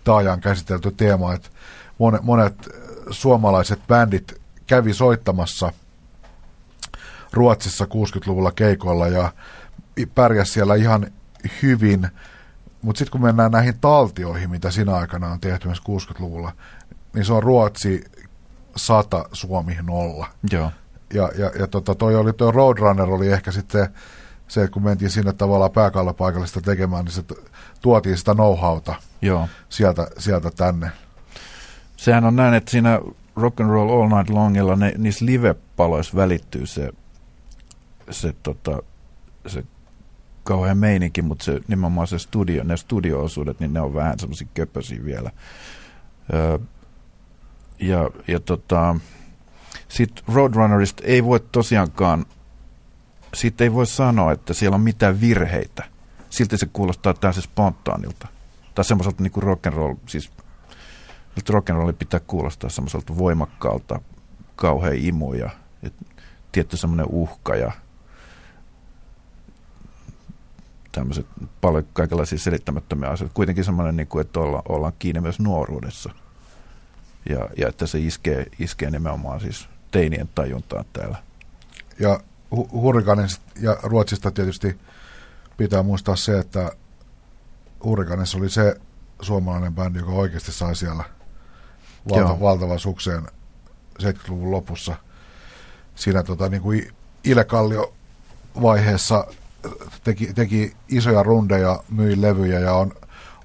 taajaan käsitelty teema, että monet, monet suomalaiset bändit kävi soittamassa Ruotsissa 60-luvulla keikoilla ja pärjäs siellä ihan hyvin, mutta sitten kun mennään näihin taltioihin, mitä siinä aikana on tehty myös 60-luvulla, niin se on Ruotsi 100, Suomi 0. Joo. Ja, ja, ja tota, toi, oli, toi Roadrunner oli ehkä sitten se, että kun mentiin sinne tavallaan pääkallopaikallista tekemään, niin se tuotiin sitä know-howta Joo. Sieltä, sieltä tänne. Sehän on näin, että siinä Rock and Roll All Night Longilla ne, niissä live-paloissa välittyy se, se, tota, se kauhean meininki, mutta se, nimenomaan se studio, ne studio-osuudet, niin ne on vähän semmoisia köpösiä vielä. Öö, ja ja tota, sitten Roadrunnerista ei voi tosiaankaan, siitä ei voi sanoa, että siellä on mitään virheitä. Silti se kuulostaa täysin spontaanilta. Tai semmoiselta niin kuin rock'n'roll, siis rock'n'rolli pitää kuulostaa semmoiselta voimakkaalta, kauhean imu ja, ja tietty semmoinen uhka ja tämmöiset paljon kaikenlaisia selittämättömiä asioita. Kuitenkin semmoinen, niin kuin, että olla, ollaan kiinni myös nuoruudessa. Ja, ja että se iskee, iskee nimenomaan siis teinien tajuntaan täällä. Ja hu- Hurrikanista ja Ruotsista tietysti pitää muistaa se, että Hurrikanissa oli se suomalainen bändi, joka oikeasti sai siellä valta, valtavan sukseen 70-luvun lopussa. Siinä tota, niin kuin Ile Kallio vaiheessa teki, teki isoja rundeja, myi levyjä ja on,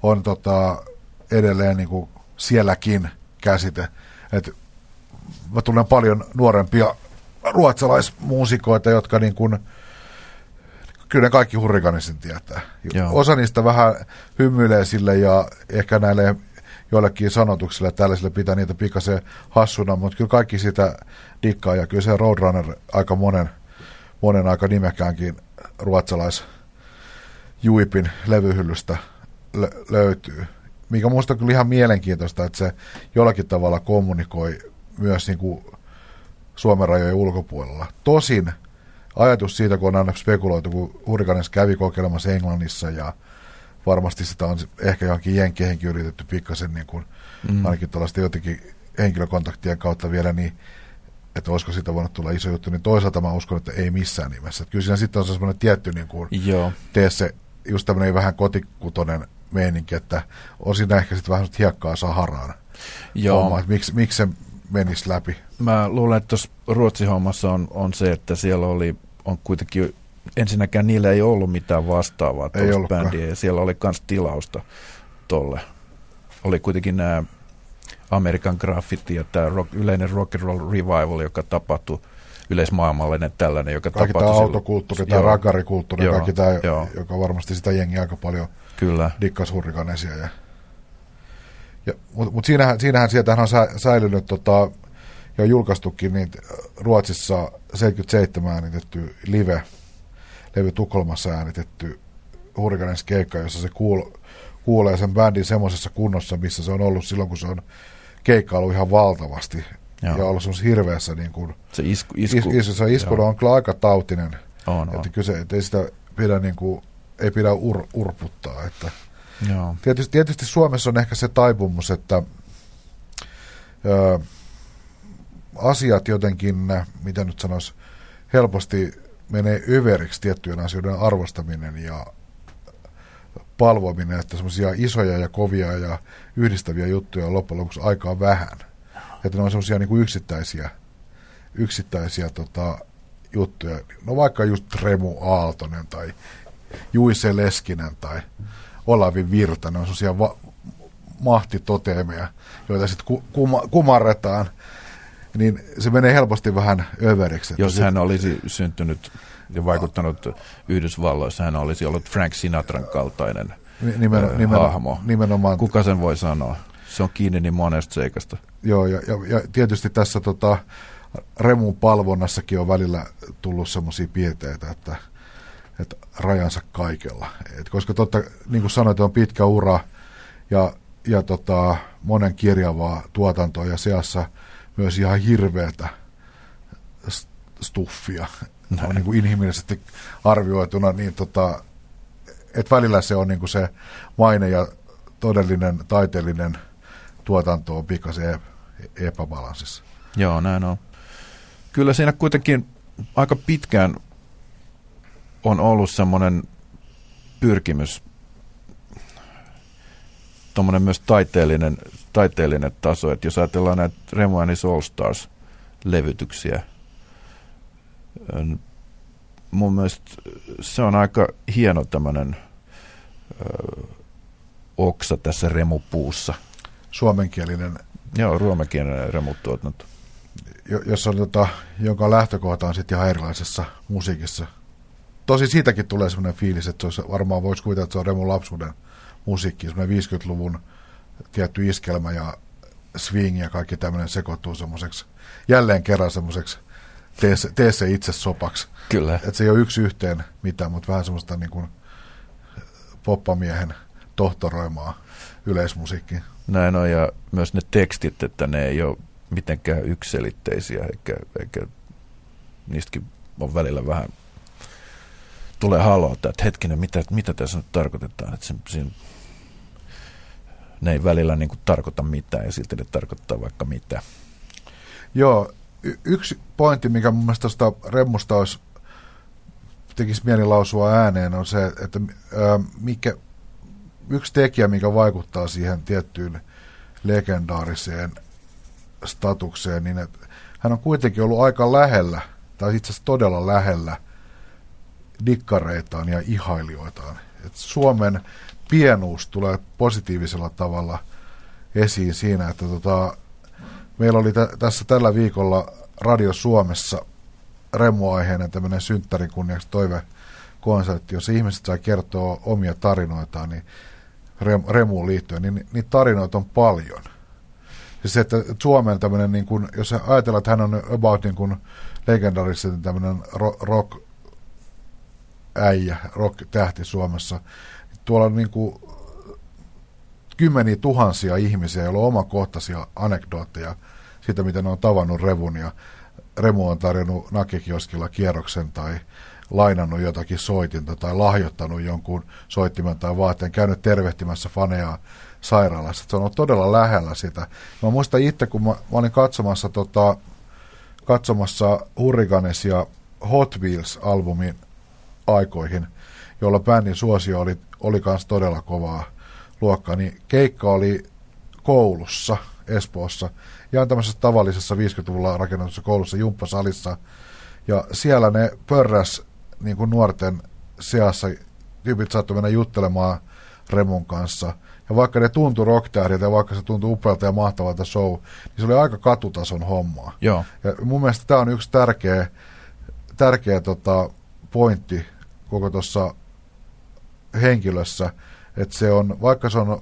on tota, edelleen niin kuin sielläkin käsite. Et mä tunnen paljon nuorempia ruotsalaismuusikoita, jotka niin kuin, kyllä ne kaikki hurrikanisin tietää. Joo. Osa niistä vähän hymyilee sille ja ehkä näille joillekin sanotuksille tällaisille pitää niitä pikkasen hassuna, mutta kyllä kaikki sitä dikkaa ja kyllä se Roadrunner aika monen, monen aika nimekkäänkin ruotsalais Juipin levyhyllystä lö- löytyy. Mikä minusta on kyllä ihan mielenkiintoista, että se jollakin tavalla kommunikoi myös niin kuin Suomen rajojen ulkopuolella. Tosin ajatus siitä, kun on aina spekuloitu, kun Hurricanes kävi kokeilemassa Englannissa ja varmasti sitä on ehkä johonkin jenkkeihinkin yritetty pikkasen niin kuin, mm. ainakin tällaista jotenkin henkilökontaktien kautta vielä, niin että olisiko siitä voinut tulla iso juttu, niin toisaalta mä uskon, että ei missään nimessä. Että kyllä siinä sitten on semmoinen tietty niin kuin, Joo. tee se just tämmöinen vähän kotikutonen meininki, että on siinä ehkä sitten vähän hiekkaa Saharaan. Joo. Homma, että miksi, miksi se menisi läpi? Mä luulen, että tuossa Ruotsi-hommassa on, on se, että siellä oli, on kuitenkin, ensinnäkään niillä ei ollut mitään vastaavaa tuosta bändiä, ja siellä oli myös tilausta tolle. Oli kuitenkin nämä American Graffiti ja tämä rock, yleinen rock and roll revival, joka tapahtui yleismaailmallinen tällainen, joka kaikki tapahtui... Tämä autokulttuuri, tämä rakarikulttuuri, kaikki tämä, joo. joka varmasti sitä jengiä aika paljon Kyllä. dikkas hurrikanesia. Ja, Mutta mut siinähän, siinähän sieltähän on sä, säilynyt tota, ja julkaistukin niin Ruotsissa 77 äänitetty live, levy Tukholmassa äänitetty Hurricanes keikka, jossa se kuul, kuulee sen bändin semmoisessa kunnossa, missä se on ollut silloin, kun se on keikkailu ihan valtavasti. Joo. Ja ollut semmoisessa hirveässä niin kuin, se isku, isku, is, is, se isku on kyllä aika tautinen. On, että on. Kyse, että ei sitä pidä, niin kuin, ei pidä ur, urputtaa. Että. Joo. Tietysti, tietysti Suomessa on ehkä se taipumus, että ö, asiat jotenkin, mitä nyt sanoisi, helposti menee överiksi tiettyjen asioiden arvostaminen ja palvominen, että semmoisia isoja ja kovia ja yhdistäviä juttuja on loppujen lopuksi aikaa vähän. Että ne on semmoisia niin yksittäisiä, yksittäisiä tota, juttuja. No vaikka just Remu Aaltonen tai Juise Leskinen tai Olavi Virta, ne on semmoisia va- mahtitoteemeja, joita sitten ku- kuma- kumarretaan, niin se menee helposti vähän överiksi. Jos hän olisi syntynyt ja vaikuttanut Yhdysvalloissa, hän olisi ollut Frank Sinatran kaltainen Nimen, äh, nimen, hahmo. Nimenomaan. Kuka sen voi sanoa? Se on kiinni niin monesta seikasta. Joo, ja, ja, ja tietysti tässä tota, Remun palvonnassakin on välillä tullut semmoisia piirteitä, että, että rajansa kaikella. Et koska totta, niin kuin sanoit, on pitkä ura ja, ja tota, monen kirjavaa tuotantoa ja seassa myös ihan hirveätä stuffia on niin kuin inhimillisesti arvioituna, niin tota, että välillä se on niin kuin se maine ja todellinen taiteellinen tuotanto on pikkasen epäbalanssissa. Joo, näin on. Kyllä siinä kuitenkin aika pitkään on ollut semmoinen pyrkimys, tuommoinen myös taiteellinen, taiteellinen taso, että jos ajatellaan näitä Remo All Stars-levytyksiä, mun mielestä se on aika hieno tämmöinen oksa tässä remupuussa. Suomenkielinen. Joo, ruomenkielinen remutuotanto. Jos on, tota, jonka lähtökohta on sitten ihan erilaisessa musiikissa. Tosi siitäkin tulee semmoinen fiilis, että se olisi, varmaan voisi kuvitella, että se on Remun lapsuuden musiikki, semmoinen 50-luvun tietty iskelmä ja swing ja kaikki tämmöinen sekoittuu semmoiseksi, jälleen kerran semmoiseksi tee se, tee se itse sopaksi. Kyllä. Että se ei ole yksi yhteen mitään, mutta vähän semmoista niin kuin poppamiehen tohtoroimaa yleismusiikkia. Näin on, ja myös ne tekstit, että ne ei ole mitenkään ykselitteisiä, eikä, eikä niistäkin on välillä vähän tulee halota, että hetkinen, mitä, mitä tässä nyt tarkoitetaan, että se, siinä, ne ei välillä niin kuin tarkoita mitään ja silti ne tarkoittaa vaikka mitä. Joo, y- yksi pointti, mikä mun mielestä tuosta Remmusta olisi, tekisi mieli lausua ääneen, on se, että ää, mikä, yksi tekijä, mikä vaikuttaa siihen tiettyyn legendaariseen statukseen, niin että hän on kuitenkin ollut aika lähellä, tai itse asiassa todella lähellä dikkareitaan ja ihailijoitaan. Et Suomen pienuus tulee positiivisella tavalla esiin siinä, että tota, meillä oli t- tässä tällä viikolla Radio Suomessa Remu-aiheinen tämmöinen synttärin kunniaksi toivekonsertti, jossa ihmiset sai kertoa omia tarinoitaan niin Remuun liittyen, niin niitä tarinoita on paljon. Ja se, että Suomen tämmöinen, niin kun, jos ajatellaan, että hän on about niin kuin legendarisesti tämmöinen rock äijä, rock-tähti Suomessa. Tuolla on niin kuin kymmeniä tuhansia ihmisiä, joilla on omakohtaisia anekdootteja siitä, miten ne on tavannut Revun ja Remu on tarjonnut nakekioskilla kierroksen tai lainannut jotakin soitinta tai lahjoittanut jonkun soittimen tai vaatteen, käynyt tervehtimässä faneja sairaalassa. Se on ollut todella lähellä sitä. Mä muistan itse, kun mä, mä olin katsomassa, tota, katsomassa Hurricanes ja Hot Wheels-albumin aikoihin, jolla bändin suosio oli, oli kans todella kovaa luokkaa, niin keikka oli koulussa Espoossa, ihan tämmöisessä tavallisessa 50-luvulla rakennetussa koulussa, jumppasalissa, ja siellä ne pörräs niin kuin nuorten seassa, tyypit saattoi mennä juttelemaan Remun kanssa, ja vaikka ne tuntui rocktähdiltä ja vaikka se tuntui upealta ja mahtavalta show, niin se oli aika katutason hommaa. Joo. Ja mun mielestä tämä on yksi tärkeä, tärkeä tota, pointti koko tuossa henkilössä, että se on, vaikka se on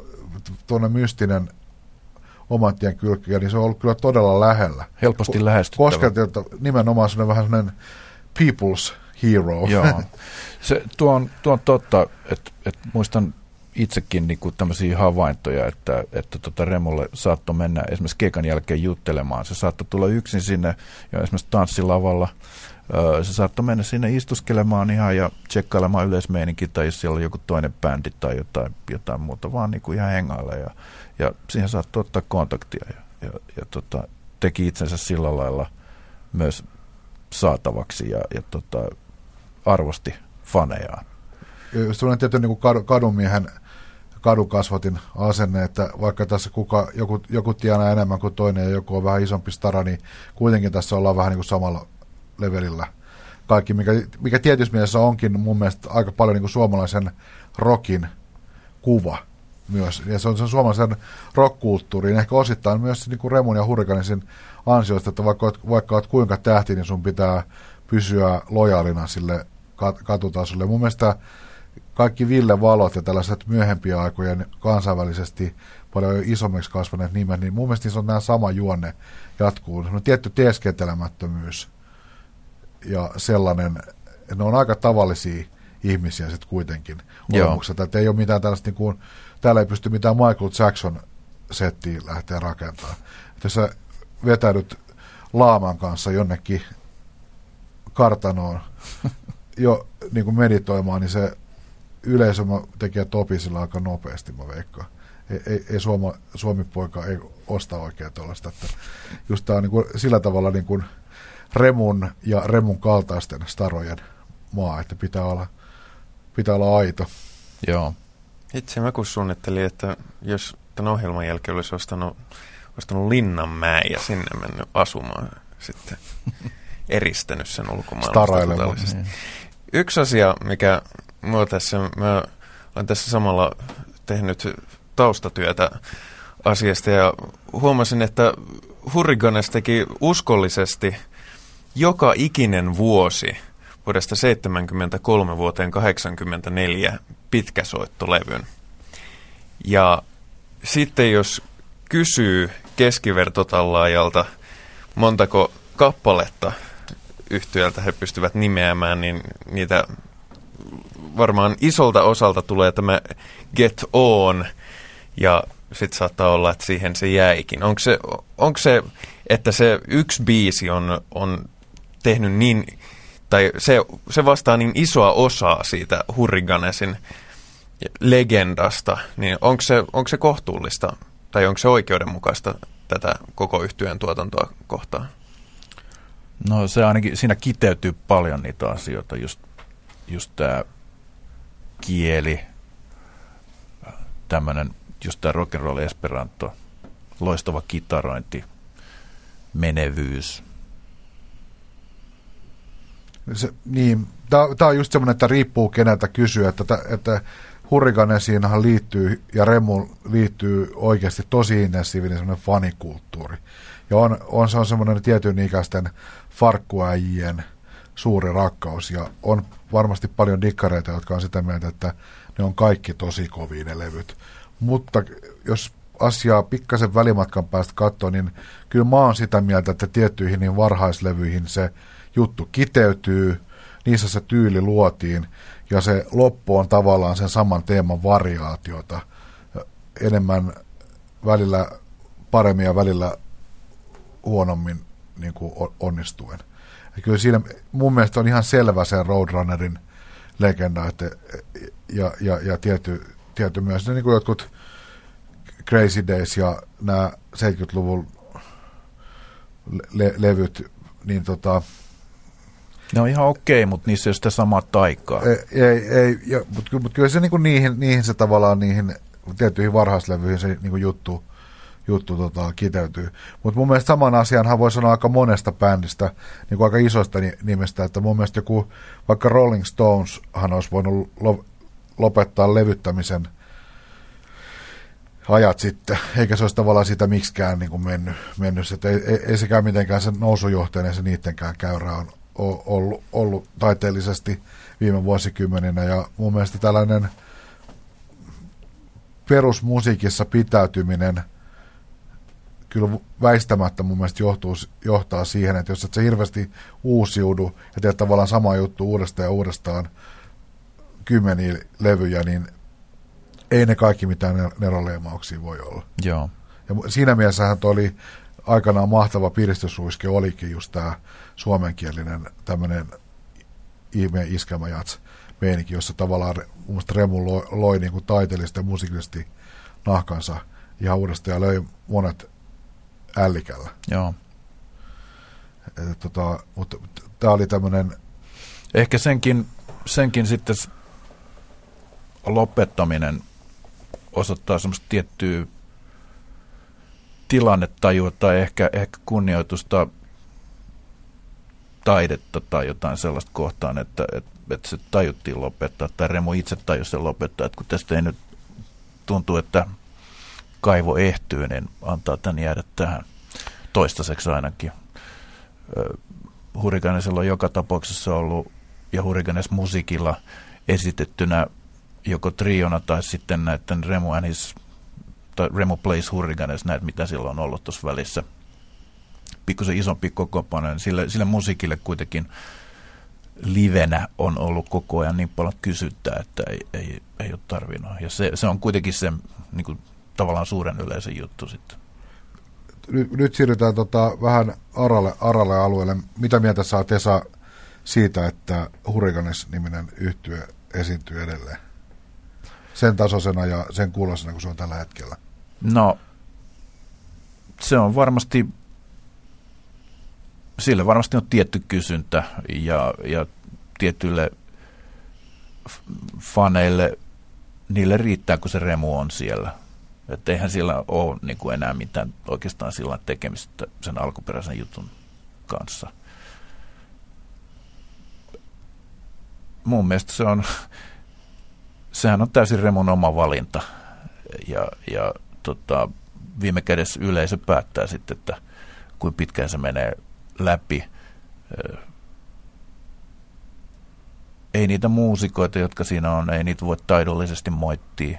tuonne mystinen oman tien kylkiä, niin se on ollut kyllä todella lähellä. Helposti lähestyttävä. Koskeltilta nimenomaan sellainen vähän sellainen people's hero. Joo. (laughs) Se, tuo, on, tuo on totta, että, että muistan itsekin niin kuin tämmöisiä havaintoja, että, että tota Remulle saattoi mennä esimerkiksi keikan jälkeen juttelemaan. Se saattoi tulla yksin sinne ja esimerkiksi tanssilavalla – se saattoi mennä sinne istuskelemaan ihan ja tsekkailemaan yleismeininkin tai jos siellä on joku toinen bändi tai jotain, jotain muuta, vaan niin kuin ihan hengailla ja, ja siihen saattoi ottaa kontaktia ja, ja, ja tota, teki itsensä sillä lailla myös saatavaksi ja, ja tota, arvosti fanejaan. Sellainen tietty niin kuin kadunmiehen kadukasvatin asenne, että vaikka tässä kuka, joku, joku tienaa enemmän kuin toinen ja joku on vähän isompi stara, niin kuitenkin tässä ollaan vähän niin kuin samalla levelillä kaikki, mikä, mikä tietysti mielessä onkin mun mielestä aika paljon niin kuin suomalaisen rockin kuva myös. Ja se on sen suomalaisen rockkulttuuriin ehkä osittain myös niin kuin Remun ja Hurrikanisin ansioista, että vaikka, vaikka olet kuinka tähti, niin sun pitää pysyä lojaalina sille kat- katutasolle. Mun mielestä kaikki Ville Valot ja tällaiset myöhempien aikojen kansainvälisesti paljon isommiksi kasvaneet nimet, niin mun mielestä se on nämä sama juonne jatkuu. Se on tietty teeskentelemättömyys ja sellainen, ne on aika tavallisia ihmisiä sitten kuitenkin olemukselta, että ei ole mitään tällaista niin kuin, täällä ei pysty mitään Michael Jackson settiä lähteä rakentamaan. Että jos sä vetäydyt laaman kanssa jonnekin kartanoon jo niin kuin meditoimaan, niin se yleisö tekee topisilla aika nopeasti, mä veikkaan. Ei, ei, ei Suoma, Suomi-poika ei osta oikein tuollaista. Että just tämä on niin kuin, sillä tavalla niin kuin, Remun ja Remun kaltaisten starojen maa, että pitää olla, pitää olla aito. Joo. Itse mä kun suunnittelin, että jos tämän ohjelman jälkeen olisi ostanut, ostanut Linnanmäen ja sinne mennyt asumaan sitten (laughs) eristänyt sen ulkomaailmasta. Niin. Yksi asia, mikä mua tässä, mä olen tässä samalla tehnyt taustatyötä asiasta ja huomasin, että Hurriganes teki uskollisesti joka ikinen vuosi vuodesta 73 vuoteen 84 pitkäsoittolevyn. Ja sitten jos kysyy keskivertotallaajalta, montako kappaletta yhtiöltä he pystyvät nimeämään, niin niitä varmaan isolta osalta tulee tämä Get On, ja sitten saattaa olla, että siihen se jäikin. Onko se, onko se että se yksi biisi on, on tehnyt niin, tai se, se vastaa niin isoa osaa siitä Hurriganesin legendasta, niin onko se, onko se kohtuullista, tai onko se oikeudenmukaista tätä koko yhtyeen tuotantoa kohtaan? No se ainakin, siinä kiteytyy paljon niitä asioita, just, just tämä kieli, tämmöinen, just tämä rock'n'roll esperanto, loistava kitarointi, menevyys. Se, niin, tämä on just semmoinen, että riippuu keneltä kysyä, että, että Hurrikanesiinhan liittyy ja Remu liittyy oikeasti tosi intensiivinen semmoinen fanikulttuuri. Ja on, on, se on semmoinen tietyn ikäisten farkkuäjien suuri rakkaus ja on varmasti paljon dikkareita, jotka on sitä mieltä, että ne on kaikki tosi kovia ne levyt. Mutta jos asiaa pikkasen välimatkan päästä katsoo, niin kyllä mä oon sitä mieltä, että tiettyihin niin varhaislevyihin se juttu kiteytyy, niissä se tyyli luotiin ja se loppu on tavallaan sen saman teeman variaatiota enemmän välillä paremmin ja välillä huonommin niin kuin onnistuen. Ja kyllä siinä mun mielestä on ihan selvä se Roadrunnerin legenda, että, ja, ja, ja tietty, tietty myös ne niin kuin jotkut Crazy Days ja nämä 70-luvun le- levyt, niin tota, ne on ihan okei, mutta niissä ei ole sitä samaa taikaa. Ei, ei, ei mutta, kyllä se niin niihin, niihin se tavallaan niihin tiettyihin varhaislevyihin se niin juttu, juttu tota, kiteytyy. Mutta mun mielestä saman asianhan voi sanoa aika monesta bändistä, niin kuin aika isosta nimestä, että mun mielestä joku, vaikka Rolling Stoneshan olisi voinut lo, lopettaa levyttämisen ajat sitten, eikä se olisi tavallaan sitä miksikään niin kuin mennyt. mennyt. Että ei, ei, ei sekään mitenkään se nousujohtainen se niidenkään käyrä on ollut, ollut taiteellisesti viime vuosikymmeninä. Ja mun mielestä tällainen perusmusiikissa pitäytyminen kyllä väistämättä mun mielestä johtuu, johtaa siihen, että jos et sä hirveästi uusiudu ja teet tavallaan sama juttu uudestaan ja uudestaan kymmeniä levyjä, niin ei ne kaikki mitään neroleimauksia voi olla. Joo. Ja siinä mielessähän toi oli aikanaan mahtava piristysruiske olikin just tämä suomenkielinen tämmöinen ihme iskelmäjats meininki, jossa tavallaan mun Remu loi, loi niin kuin taiteellisesti ja musiikillisesti nahkansa ihan uudestaan ja löi monet ällikällä. Joo. Et, tota, mutta tämä oli tämmöinen... Ehkä senkin, senkin sitten lopettaminen osoittaa semmoista tiettyä tilannetajua tai ehkä, ehkä kunnioitusta taidetta tai jotain sellaista kohtaan, että, että, että se tajuttiin lopettaa, tai Remo itse tajusi sen lopettaa, että kun tästä ei nyt tuntuu, että kaivo ehtyy, niin antaa tämän jäädä tähän toistaiseksi ainakin. Hurrikanesella on joka tapauksessa ollut, ja Hurrikanes musiikilla esitettynä joko triona tai sitten näiden Remo and his, tai Remo Plays Hurricanes, näitä mitä silloin on ollut tuossa välissä – pikkusen isompi kokoonpano, niin sille, sille musiikille kuitenkin livenä on ollut koko ajan niin paljon kysyttää, että ei, ei, ei ole tarvinnut. Ja se, se on kuitenkin se niin kuin, tavallaan suuren yleisen juttu sitten. Nyt, nyt siirrytään tota, vähän aralle, aralle alueelle. Mitä mieltä saa Tesa siitä, että Hurricanes-niminen yhtye esiintyy edelleen? Sen tasoisena ja sen kuulosena, kun se on tällä hetkellä. No, se on varmasti sille varmasti on tietty kysyntä ja, ja tietyille faneille, niille riittää, kun se remu on siellä. Että eihän siellä ole niin kuin enää mitään oikeastaan sillä tekemistä sen alkuperäisen jutun kanssa. mun mielestä se on, sehän on täysin Remon oma valinta. Ja, ja tota, viime kädessä yleisö päättää sitten, että kuinka pitkään se menee läpi. Ei niitä muusikoita, jotka siinä on, ei niitä voi taidollisesti moittia.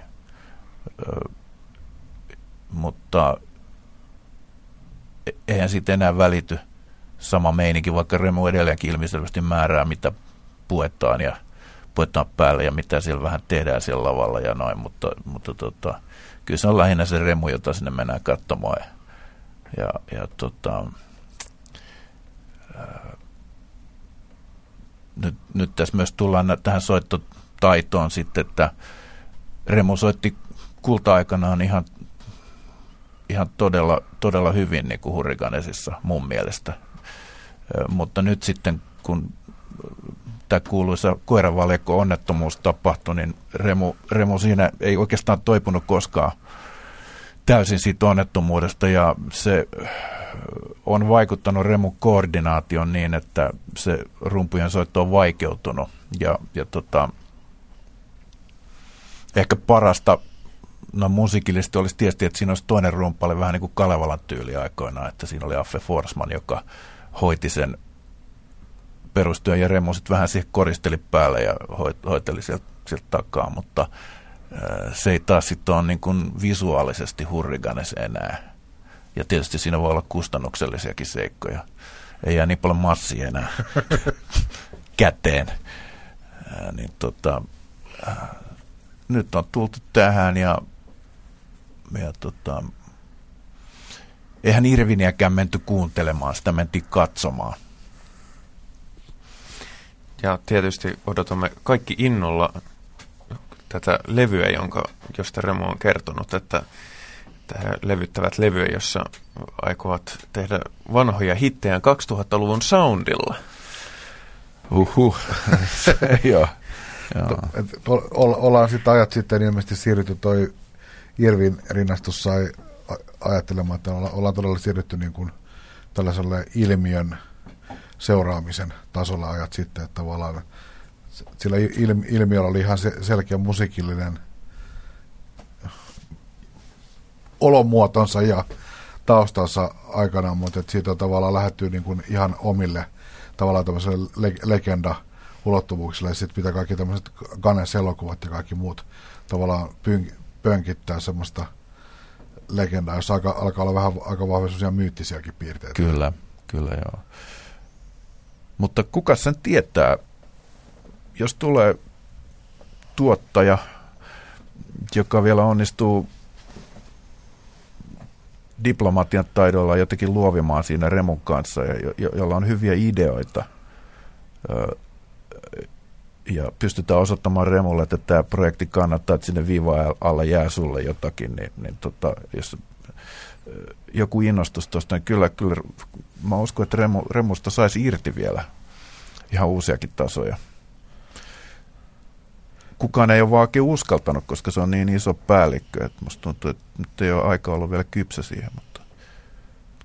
Mutta e-, eihän siitä enää välity sama meininki, vaikka Remu edelleenkin ilmiselvästi määrää, mitä puetaan ja puetaan päälle ja mitä siellä vähän tehdään siellä lavalla ja noin, mutta, mutta tota, kyllä se on lähinnä se Remu, jota sinne mennään katsomaan. Ja, ja, ja tota, ää, nyt, nyt tässä myös tullaan tähän soittotaitoon sitten, että Remu soitti kulta-aikanaan ihan, ihan todella, todella hyvin niin kuin Hurrikanesissa mun mielestä. Mutta nyt sitten, kun tämä kuuluisa koiravaljakko onnettomuus tapahtui, niin Remu, Remu siinä ei oikeastaan toipunut koskaan täysin siitä onnettomuudesta. Ja se on vaikuttanut Remu koordinaation niin, että se rumpujen soitto on vaikeutunut. Ja, ja tota, ehkä parasta no musiikillisesti olisi tietysti, että siinä olisi toinen rumpali vähän niin kuin Kalevalan tyyli aikoinaan, että siinä oli Affe Forsman, joka hoiti sen perustyön ja Remo sitten vähän siihen koristeli päälle ja hoiteli sieltä, sieltä takaa, mutta se ei taas sitten ole niin kuin visuaalisesti hurriganes enää. Ja tietysti siinä voi olla kustannuksellisiakin seikkoja. Ei jää niin paljon massia enää (laughs) käteen. Ää, niin tota, ää, nyt on tultu tähän ja, ja tota, eihän Irviniäkään menty kuuntelemaan, sitä mentiin katsomaan. Ja tietysti odotamme kaikki innolla tätä levyä, jonka, josta Remo on kertonut, että tähän levyttävät levyä, jossa aikovat tehdä vanhoja hittejä 2000-luvun soundilla. Uhu, (laughs) joo. joo. ollaan sitten ajat sitten ilmeisesti siirrytty toi Irvin rinnastus sai ajattelemaan, että ollaan todella siirrytty niin kuin tällaiselle ilmiön seuraamisen tasolla ajat sitten, että tavallaan sillä ilmiöllä oli ihan selkeä musiikillinen olomuotonsa ja taustansa aikanaan, mutta että siitä tavallaan lähetty niin kuin ihan omille tavallaan tämmöiselle le- legenda ulottuvuuksille ja sitten pitää kaikki tämmöiset Ganes elokuvat ja kaikki muut tavallaan pyn- pönkittää semmoista legendaa, jossa alkaa, alkaa olla vähän aika vahvia myyttisiäkin piirteitä. Kyllä, kyllä joo. Mutta kuka sen tietää, jos tulee tuottaja, joka vielä onnistuu diplomatian taidolla jotenkin luovimaan siinä Remun kanssa, ja jo, jolla on hyviä ideoita, ja pystytään osoittamaan Remulle, että tämä projekti kannattaa, että sinne viiva alla jää sulle jotakin, niin, niin tota, jos joku innostus tuosta, niin kyllä, kyllä mä uskon, että Remu, Remusta saisi irti vielä ihan uusiakin tasoja. Kukaan ei ole vaan uskaltanut, koska se on niin iso päällikkö, että musta tuntuu, että nyt ei ole aika ollut vielä kypsä siihen, mutta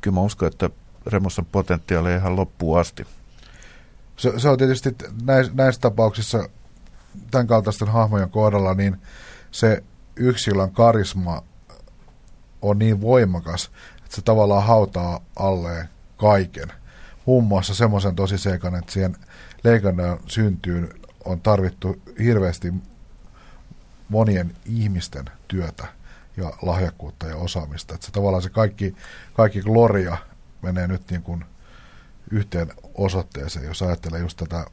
kyllä mä uskon, että Remussa potentiaali ihan loppuun asti. Se, se on tietysti näissä, näissä tapauksissa tämän kaltaisten hahmojen kohdalla, niin se yksilön karisma on niin voimakas, että se tavallaan hautaa alleen kaiken. Muun muassa semmoisen tosiseikan, että siihen leikannan syntyyn on tarvittu hirveästi monien ihmisten työtä ja lahjakkuutta ja osaamista. Että se tavallaan se kaikki, kaikki gloria menee nyt niin kuin yhteen osoitteeseen, jos ajattelee just tätä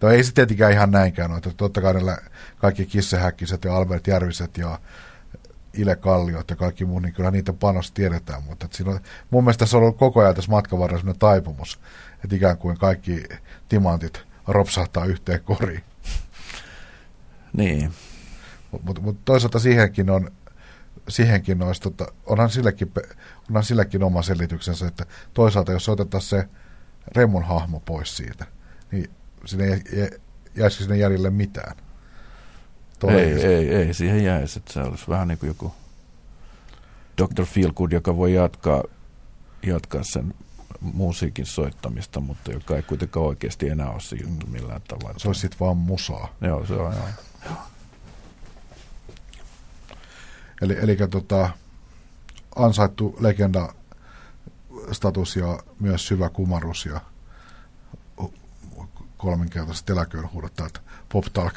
No ei se tietenkään ihan näinkään ole. Totta kai kaikki kissehäkkiset ja Albert Järviset ja Ile Kalliot ja kaikki muu, niin kyllä niitä panos tiedetään, mutta siinä on, mun mielestä tässä on ollut koko ajan tässä matkan varrella taipumus, että ikään kuin kaikki timantit ropsahtaa yhteen koriin. Niin. Mutta mut, mut toisaalta siihenkin on, siihenkin olisi, tota, onhan, sillekin, onhan sillekin oma selityksensä, että toisaalta jos otetaan se Remon hahmo pois siitä, niin sinne jäisikö sinne jäljelle mitään. Ei, ei, ei, siihen jäisi, että se olisi vähän niin kuin joku Dr. Feelgood, joka voi jatkaa, jatkaa sen musiikin soittamista, mutta joka ei kuitenkaan oikeasti enää ole se juttu millään tavalla. Se olisi sitten vaan musaa. Joo, se on joo. Eli, eli tota, ansaittu legenda status ja myös syvä kumarus ja kolminkertaiset eläköön huudot täältä Pop Talk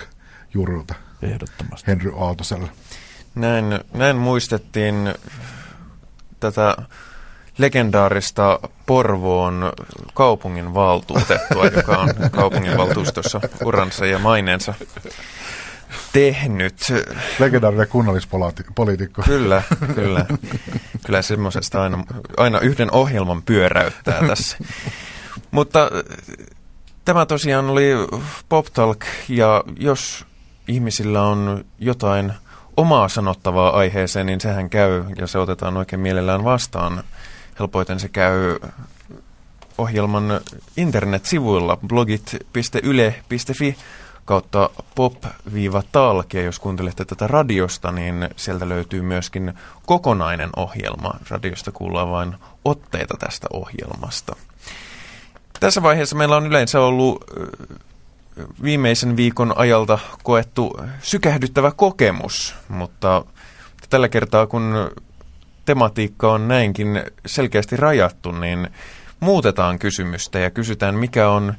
juurilta Ehdottomasti. Henry Aaltoselle. Näin, näin muistettiin tätä legendaarista Porvoon kaupungin valtuutettua, joka on kaupungin valtuustossa uransa ja maineensa tehnyt. Legendaarinen kunnallispoliitikko. Kyllä, kyllä. Kyllä semmoisesta aina, aina yhden ohjelman pyöräyttää tässä. Mutta tämä tosiaan oli Pop Talk, ja jos ihmisillä on jotain omaa sanottavaa aiheeseen, niin sehän käy, ja se otetaan oikein mielellään vastaan. Helpoiten se käy ohjelman internetsivuilla blogit.yle.fi kautta pop-talk, ja jos kuuntelette tätä radiosta, niin sieltä löytyy myöskin kokonainen ohjelma. Radiosta kuullaan vain otteita tästä ohjelmasta. Tässä vaiheessa meillä on yleensä ollut viimeisen viikon ajalta koettu sykähdyttävä kokemus, mutta tällä kertaa kun tematiikka on näinkin selkeästi rajattu, niin muutetaan kysymystä ja kysytään, mikä on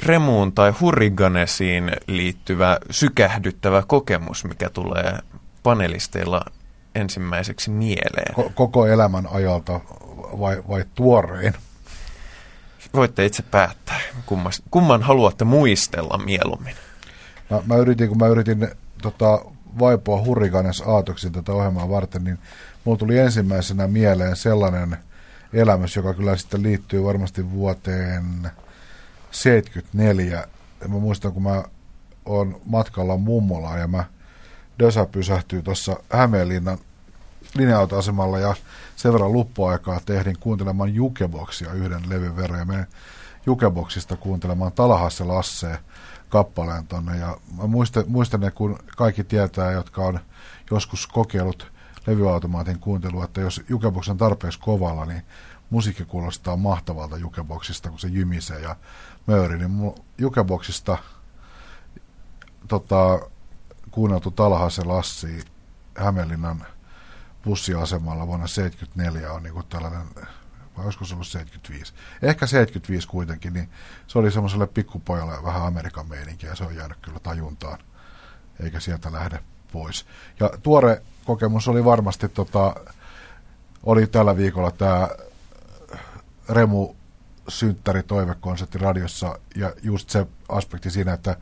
remuun tai hurriganesiin liittyvä sykähdyttävä kokemus, mikä tulee panelisteilla ensimmäiseksi mieleen. koko elämän ajalta vai, vai tuorein? Voitte itse päättää, kumman, kumman haluatte muistella mieluummin. Mä, mä yritin, kun mä yritin tota, vaipua hurrikanes aatoksin tätä ohjelmaa varten, niin mulla tuli ensimmäisenä mieleen sellainen elämys, joka kyllä sitten liittyy varmasti vuoteen 74. Ja mä muistan, kun mä oon matkalla mummolaan ja mä Dösa pysähtyy tuossa Hämeenlinnan linja-autoasemalla ja sen verran luppuaikaa tehdin kuuntelemaan Jukeboksia yhden levyn verran ja menen Jukeboksista kuuntelemaan Talahasse Lasseen kappaleen tonne. Ja mä muistan, muistan ne, kun kaikki tietää, jotka on joskus kokeillut levyautomaatin kuuntelua, että jos Jukebox on tarpeeksi kovalla, niin musiikki kuulostaa mahtavalta Jukeboxista, kun se jymisee ja möyri. Niin Jukeboxista tota, kuunneltu Talhasse Lassi Hämeenlinnan bussiasemalla vuonna 1974 on niin tällainen, vai olisiko se ollut 75? Ehkä 75 kuitenkin, niin se oli semmoiselle pikkupojalle vähän Amerikan meininkiä ja se on jäänyt kyllä tajuntaan, eikä sieltä lähde pois. Ja tuore kokemus oli varmasti, tota, oli tällä viikolla tämä Remu synttäri toivekonsertti radiossa ja just se aspekti siinä, että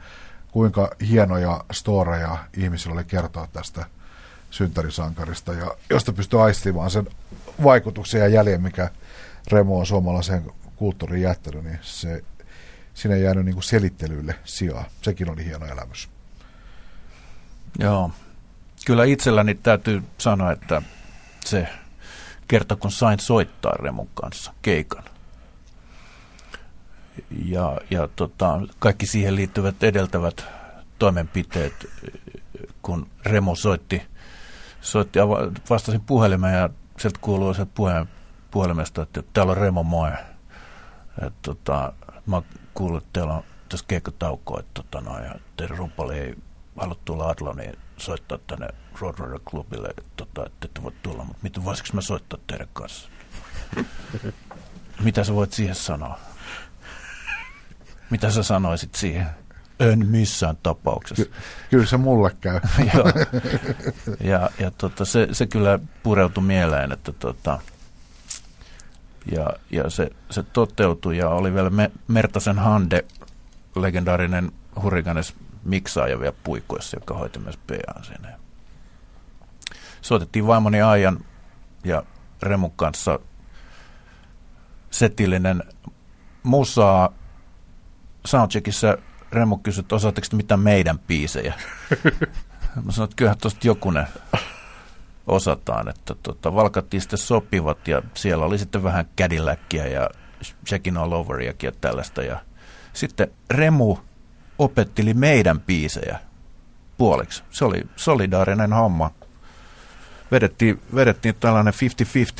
kuinka hienoja storeja ihmisillä oli kertoa tästä synttärisankarista ja josta pystyy aistimaan sen vaikutuksen ja jäljen, mikä Remo on suomalaiseen kulttuuriin jättänyt, niin se, siinä ei jäänyt niin selittelylle sijaa. Sekin oli hieno elämys. Joo. Kyllä itselläni täytyy sanoa, että se kerta kun sain soittaa Remon kanssa keikan, ja, ja tota, kaikki siihen liittyvät edeltävät toimenpiteet, kun Remo soitti, soitti vastasin puhelimeen ja sieltä kuuluu sieltä puheen, puhelimesta, että täällä on Remo moi. Et, tota, mä kuulin, että teillä on tässä keikkatauko, että tota, no, ja teidän rumpali ei halua tulla Adloniin soittaa tänne Roadrunner Clubille, että, tota, että ette voi tulla, mutta miten voisiko mä soittaa teidän kanssa? (laughs) Mitä sä voit siihen sanoa? Mitä sä sanoisit siihen? En missään tapauksessa. Ky- kyllä se mulle käy. (laughs) ja ja tota, se, se kyllä pureutui mieleen, että tota, ja, ja se, se toteutui ja oli vielä Me, Mertasen Hande, legendaarinen hurrikanes miksaaja vielä puikoissa, joka hoiti myös PA sinne. Soitettiin vaimoni Aijan ja Remun kanssa setillinen musaa soundcheckissa Remo kysyi, että osaatteko mitään meidän biisejä? (laughs) Mä sanoin, että kyllähän tuosta jokunen osataan, että tota, valkattiin sitten sopivat ja siellä oli sitten vähän Cadillackia ja Checkin All Overiakin ja tällaista. Ja sitten Remu opetteli meidän biisejä puoliksi. Se oli solidaarinen homma. Vedettiin, vedettiin tällainen 50-50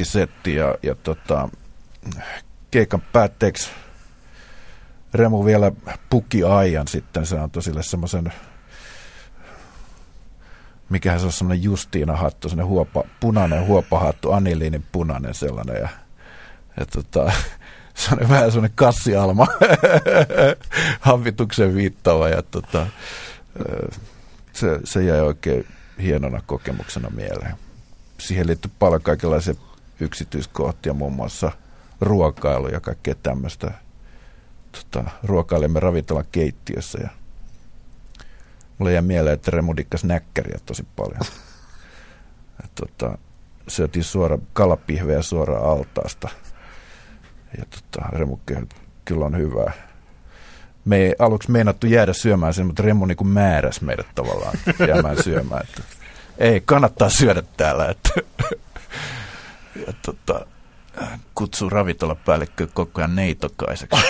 setti ja, ja tota, keikan päätteeksi Remu vielä puki aijan sitten, se antoi sille semmoisen mikähän se on semmoinen Justiina hattu, semmoinen huopa, punainen huopahattu, aniliinin punainen sellainen ja, ja tota, (laughs) se on vähän semmoinen kassialma, (laughs) hampituksen viittava ja tota, se, se jäi oikein hienona kokemuksena mieleen. Siihen liittyy paljon kaikenlaisia yksityiskohtia, muun muassa ruokailu ja kaikkea tämmöistä. Tota, ruokailemme ravintolan keittiössä ja mulle jäi mieleen, että Remu näkkäriä tosi paljon. (laughs) Et, tota, syötiin suora kalapihveä suoraan altaasta. Ja tota, Remu kyllä on hyvää. Me ei aluksi meinattu jäädä syömään sen, mutta Remu niin määräsi meidät tavallaan (laughs) jäämään syömään. Että, ei, kannattaa syödä täällä. Että, (laughs) ja tota, kutsuu ravintolapäällikkö koko ajan neitokaiseksi.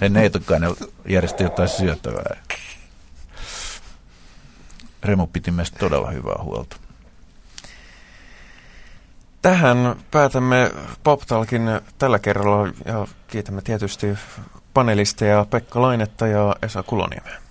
ja (laughs) neitokainen järjesti jotain syötävää. Remu piti meistä todella hyvää huolta. Tähän päätämme PopTalkin tällä kerralla ja kiitämme tietysti panelisteja Pekka Lainetta ja Esa Kuloniemeä.